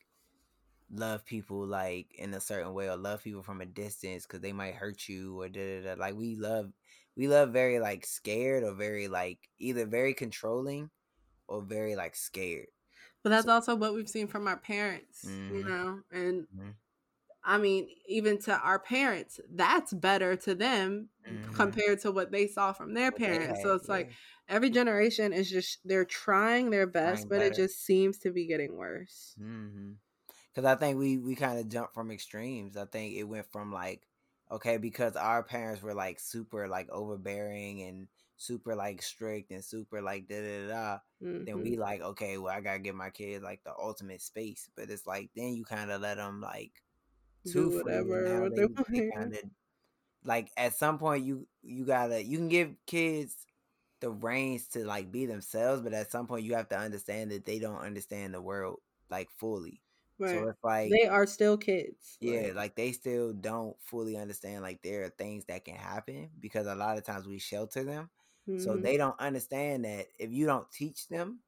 love people like in a certain way or love people from a distance because they might hurt you or da, da, da. like we love we love very like scared or very like either very controlling or very like scared but that's so, also what we've seen from our parents mm-hmm. you know and mm-hmm. I mean, even to our parents, that's better to them mm-hmm. compared to what they saw from their parents. so it's yeah. like every generation is just they're trying their best, trying but better. it just seems to be getting worse. Because mm-hmm. I think we we kind of jumped from extremes. I think it went from like okay because our parents were like super like overbearing and super like strict and super like da da da. Mm-hmm. Then we like okay, well I gotta give my kids like the ultimate space, but it's like then you kind of let them like do whatever they, of like at some point you you gotta you can give kids the reins to like be themselves, but at some point you have to understand that they don't understand the world like fully. Right. So it's like they are still kids. Yeah, like, like they still don't fully understand like there are things that can happen because a lot of times we shelter them. Mm-hmm. So they don't understand that if you don't teach them,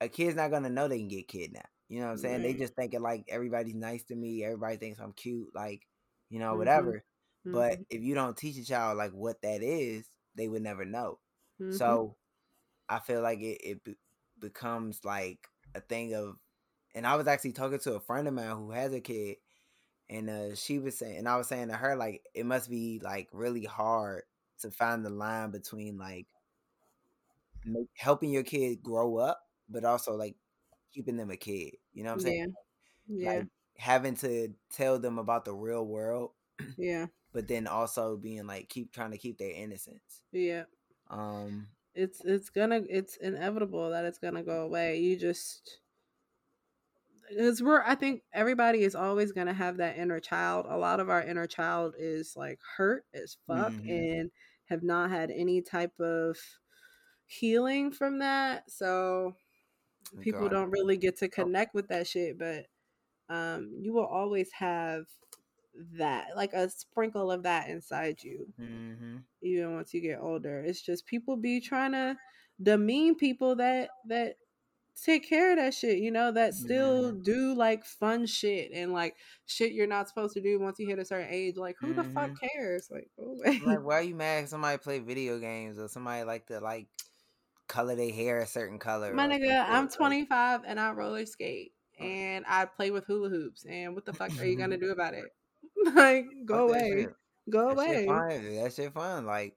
a kid's not gonna know they can get kidnapped. You know what I'm saying? Right. They just thinking like everybody's nice to me, everybody thinks I'm cute, like, you know, mm-hmm. whatever. Mm-hmm. But if you don't teach a child like what that is, they would never know. Mm-hmm. So I feel like it, it be- becomes like a thing of, and I was actually talking to a friend of mine who has a kid, and uh, she was saying, and I was saying to her, like, it must be like really hard to find the line between like make, helping your kid grow up, but also like keeping them a kid. You know what I'm saying? Yeah. yeah. Like having to tell them about the real world. Yeah. But then also being like keep trying to keep their innocence. Yeah. Um it's it's gonna it's inevitable that it's gonna go away. You just because we're I think everybody is always gonna have that inner child. A lot of our inner child is like hurt as fuck mm-hmm. and have not had any type of healing from that. So people God. don't really get to oh. connect with that shit, but um, you will always have that, like a sprinkle of that inside you, mm-hmm. even once you get older. It's just people be trying to demean people that that take care of that shit, you know, that still mm-hmm. do like fun shit and like shit you're not supposed to do once you hit a certain age. Like, who mm-hmm. the fuck mm-hmm. cares? Like, oh, like, why are you mad? Somebody play video games or somebody like to like color their hair a certain color. My nigga, I'm 25 and I roller skate and I play with hula hoops. And what the fuck are you gonna do about it? like, go away, go that away. Shit fun. That shit fun. Like,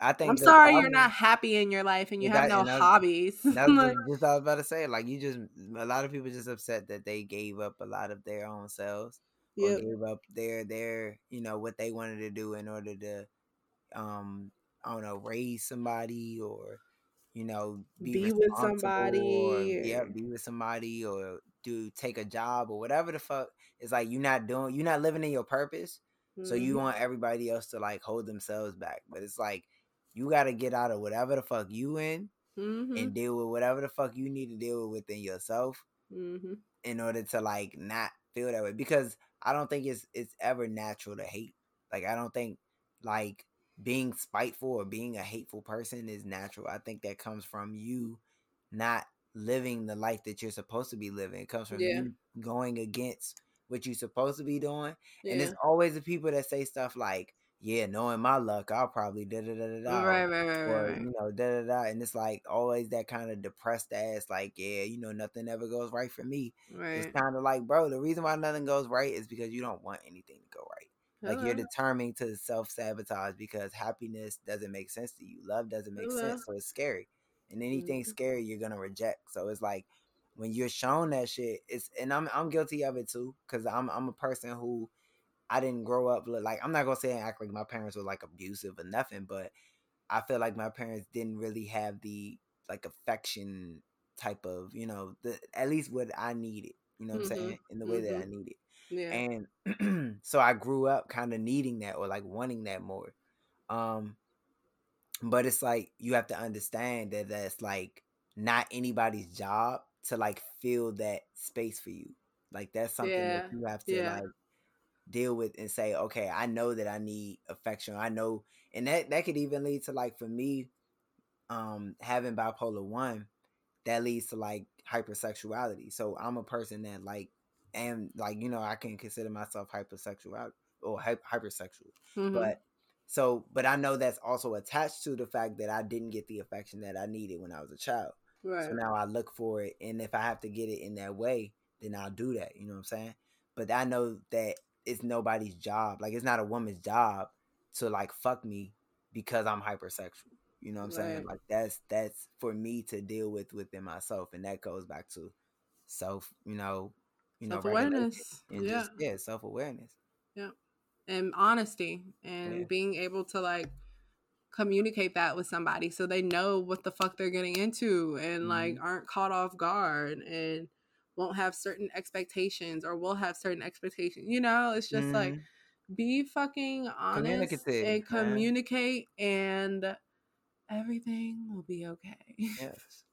I think I'm sorry you're not happy in your life and you have no hobbies. That's like, just I was about to say. Like, you just a lot of people just upset that they gave up a lot of their own selves. Yep. Or gave up their their you know what they wanted to do in order to um I don't know raise somebody or you know, be, be with somebody, or, yeah, be with somebody, or do take a job or whatever the fuck. It's like you're not doing, you're not living in your purpose. Mm-hmm. So you mm-hmm. want everybody else to like hold themselves back, but it's like you got to get out of whatever the fuck you in mm-hmm. and deal with whatever the fuck you need to deal with within yourself mm-hmm. in order to like not feel that way. Because I don't think it's it's ever natural to hate. Like I don't think like being spiteful or being a hateful person is natural. I think that comes from you not living the life that you're supposed to be living. It comes from yeah. you going against what you're supposed to be doing. Yeah. And it's always the people that say stuff like, yeah, knowing my luck, I'll probably da da da da da. Right, right, right, or, right. you know, da da da. And it's like always that kind of depressed ass, like, yeah, you know, nothing ever goes right for me. Right. It's kind of like, bro, the reason why nothing goes right is because you don't want anything to go. Like you're determined to self sabotage because happiness doesn't make sense to you. Love doesn't make sense, so it's scary. And anything mm-hmm. scary, you're gonna reject. So it's like when you're shown that shit, it's and I'm I'm guilty of it too because I'm I'm a person who I didn't grow up like I'm not gonna say and act like my parents were like abusive or nothing, but I feel like my parents didn't really have the like affection type of you know the at least what I needed. You know what mm-hmm. I'm saying in the way mm-hmm. that I needed. Yeah. And so I grew up kind of needing that or like wanting that more. Um but it's like you have to understand that that's like not anybody's job to like fill that space for you. Like that's something yeah. that you have to yeah. like deal with and say, okay, I know that I need affection. I know, and that that could even lead to like for me, um, having bipolar one, that leads to like hypersexuality. So I'm a person that like, and like you know, I can consider myself hypersexual or hypersexual, mm-hmm. but so, but I know that's also attached to the fact that I didn't get the affection that I needed when I was a child. Right. So now I look for it, and if I have to get it in that way, then I'll do that. You know what I'm saying? But I know that it's nobody's job. Like it's not a woman's job to like fuck me because I'm hypersexual. You know what I'm right. saying? Like that's that's for me to deal with within myself, and that goes back to self. You know, you self awareness. Yeah, just, yeah, self awareness. Yeah, and honesty, and yeah. being able to like communicate that with somebody so they know what the fuck they're getting into and mm-hmm. like aren't caught off guard and won't have certain expectations or will have certain expectations. You know, it's just mm-hmm. like be fucking honest and communicate and everything will be okay. Yes.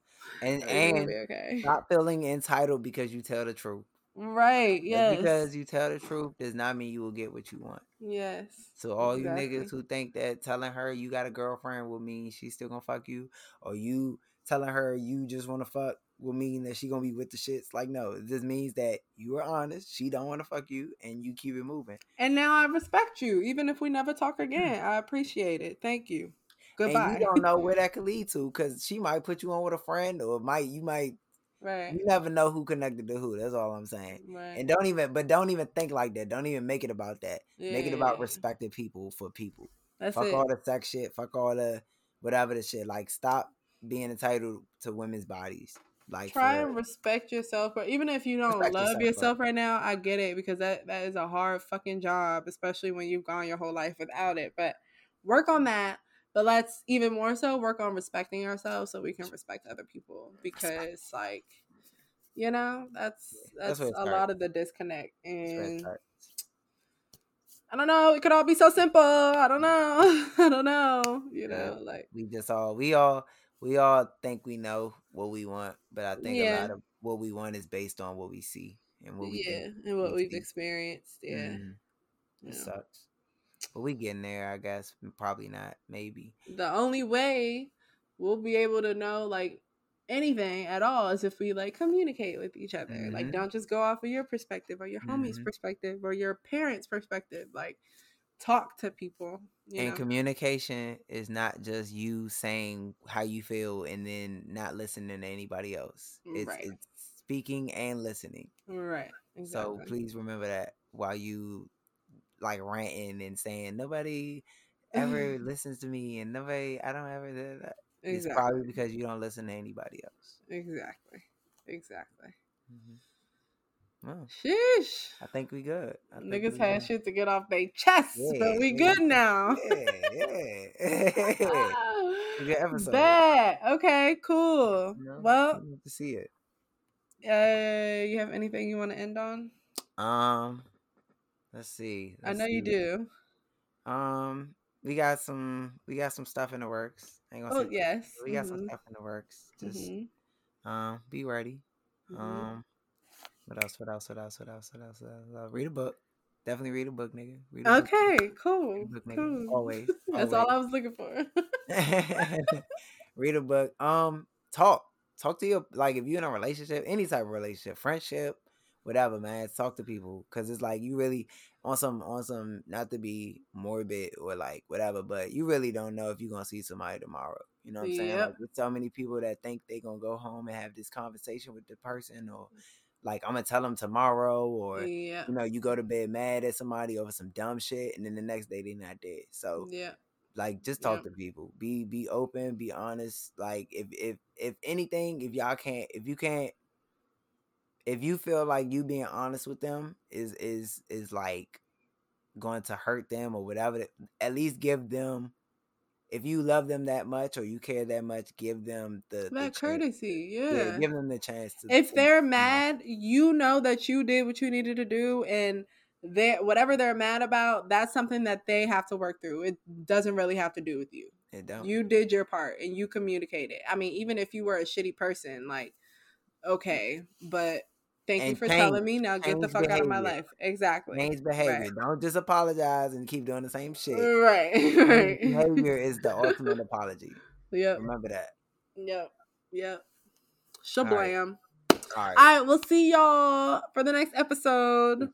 And and okay. stop feeling entitled because you tell the truth. Right. Yes. because you tell the truth does not mean you will get what you want. Yes. So all exactly. you niggas who think that telling her you got a girlfriend will mean she's still gonna fuck you, or you telling her you just want to fuck will mean that she gonna be with the shits. Like, no, it just means that you are honest. She don't want to fuck you, and you keep it moving. And now I respect you, even if we never talk again. I appreciate it. Thank you. Goodbye. And you don't know where that could lead to because she might put you on with a friend, or might you might. Right. You never know who connected to who. That's all I'm saying. Right. And don't even, but don't even think like that. Don't even make it about that. Yeah. Make it about respecting people for people. That's fuck it. all the sex shit. Fuck all the whatever the shit. Like stop being entitled to women's bodies. Like try and respect yourself, but even if you don't love yourself, yourself right now, I get it because that that is a hard fucking job, especially when you've gone your whole life without it. But work on that. But let's even more so work on respecting ourselves so we can respect other people because like you know that's that's, that's a lot of the disconnect and I don't know. It could all be so simple. I don't know. I don't know. You know, like we just all we all we all think we know what we want, but I think yeah. a lot of what we want is based on what we see and what we yeah, and what we've see. experienced. Yeah, mm-hmm. it yeah. sucks, but we getting there. I guess probably not. Maybe the only way we'll be able to know like anything at all is if we like communicate with each other. Mm-hmm. Like, don't just go off of your perspective or your homie's mm-hmm. perspective or your parents' perspective. Like, talk to people. and know? communication is not just you saying how you feel and then not listening to anybody else. It's, right. it's speaking and listening. Right. Exactly. So please remember that while you like ranting and saying nobody ever listens to me and nobody I don't ever do that. Exactly. It's probably because you don't listen to anybody else. Exactly. Exactly. Mm-hmm. Well, Sheesh. I think we good. I Niggas had shit to get off their chest, yeah, but we yeah. good now. Yeah, yeah. good episode. Bad. Okay, cool. Know, well, to see it. Uh, you have anything you want to end on? Um, let's see. Let's I know see. you do. Um, we got some. We got some stuff in the works. oh say, yes, we got mm-hmm. some stuff in the works. Just mm-hmm. um, be ready. Mm-hmm. Um what else? What else? What else? What else? What else? What else? Uh, read a book. Definitely read a book, nigga. Read a okay, book. cool. Book, cool. Always. That's all I was looking for. read a book. Um, talk. Talk to your like if you're in a relationship, any type of relationship, friendship, whatever, man. Talk to people because it's like you really on some on some not to be morbid or like whatever, but you really don't know if you're gonna see somebody tomorrow. You know what I'm saying? Yep. Like, there's so many people that think they're gonna go home and have this conversation with the person or mm. like I'm gonna tell them tomorrow, or yeah. you know, you go to bed mad at somebody over some dumb shit, and then the next day they're not dead. So yeah, like just talk yeah. to people, be be open, be honest. Like if if if anything, if y'all can't, if you can't, if you feel like you being honest with them is is is like going to hurt them or whatever, at least give them if you love them that much or you care that much, give them the that the courtesy. Yeah. yeah. give them the chance to. If they're mad, you know that you did what you needed to do, and they whatever they're mad about, that's something that they have to work through. It doesn't really have to do with you. It don't. You did your part and you communicated. I mean, even if you were a shitty person, like okay, but Thank you for change, telling me. Now get the fuck behavior. out of my life. Exactly. Change behavior. Right. Don't just apologize and keep doing the same shit. Right. right. behavior is the ultimate apology. Yep. Remember that. Yep. Yep. Shablam. All right. All right. We'll see y'all for the next episode.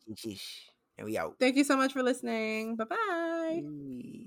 And we out. Thank you so much for listening. Bye bye.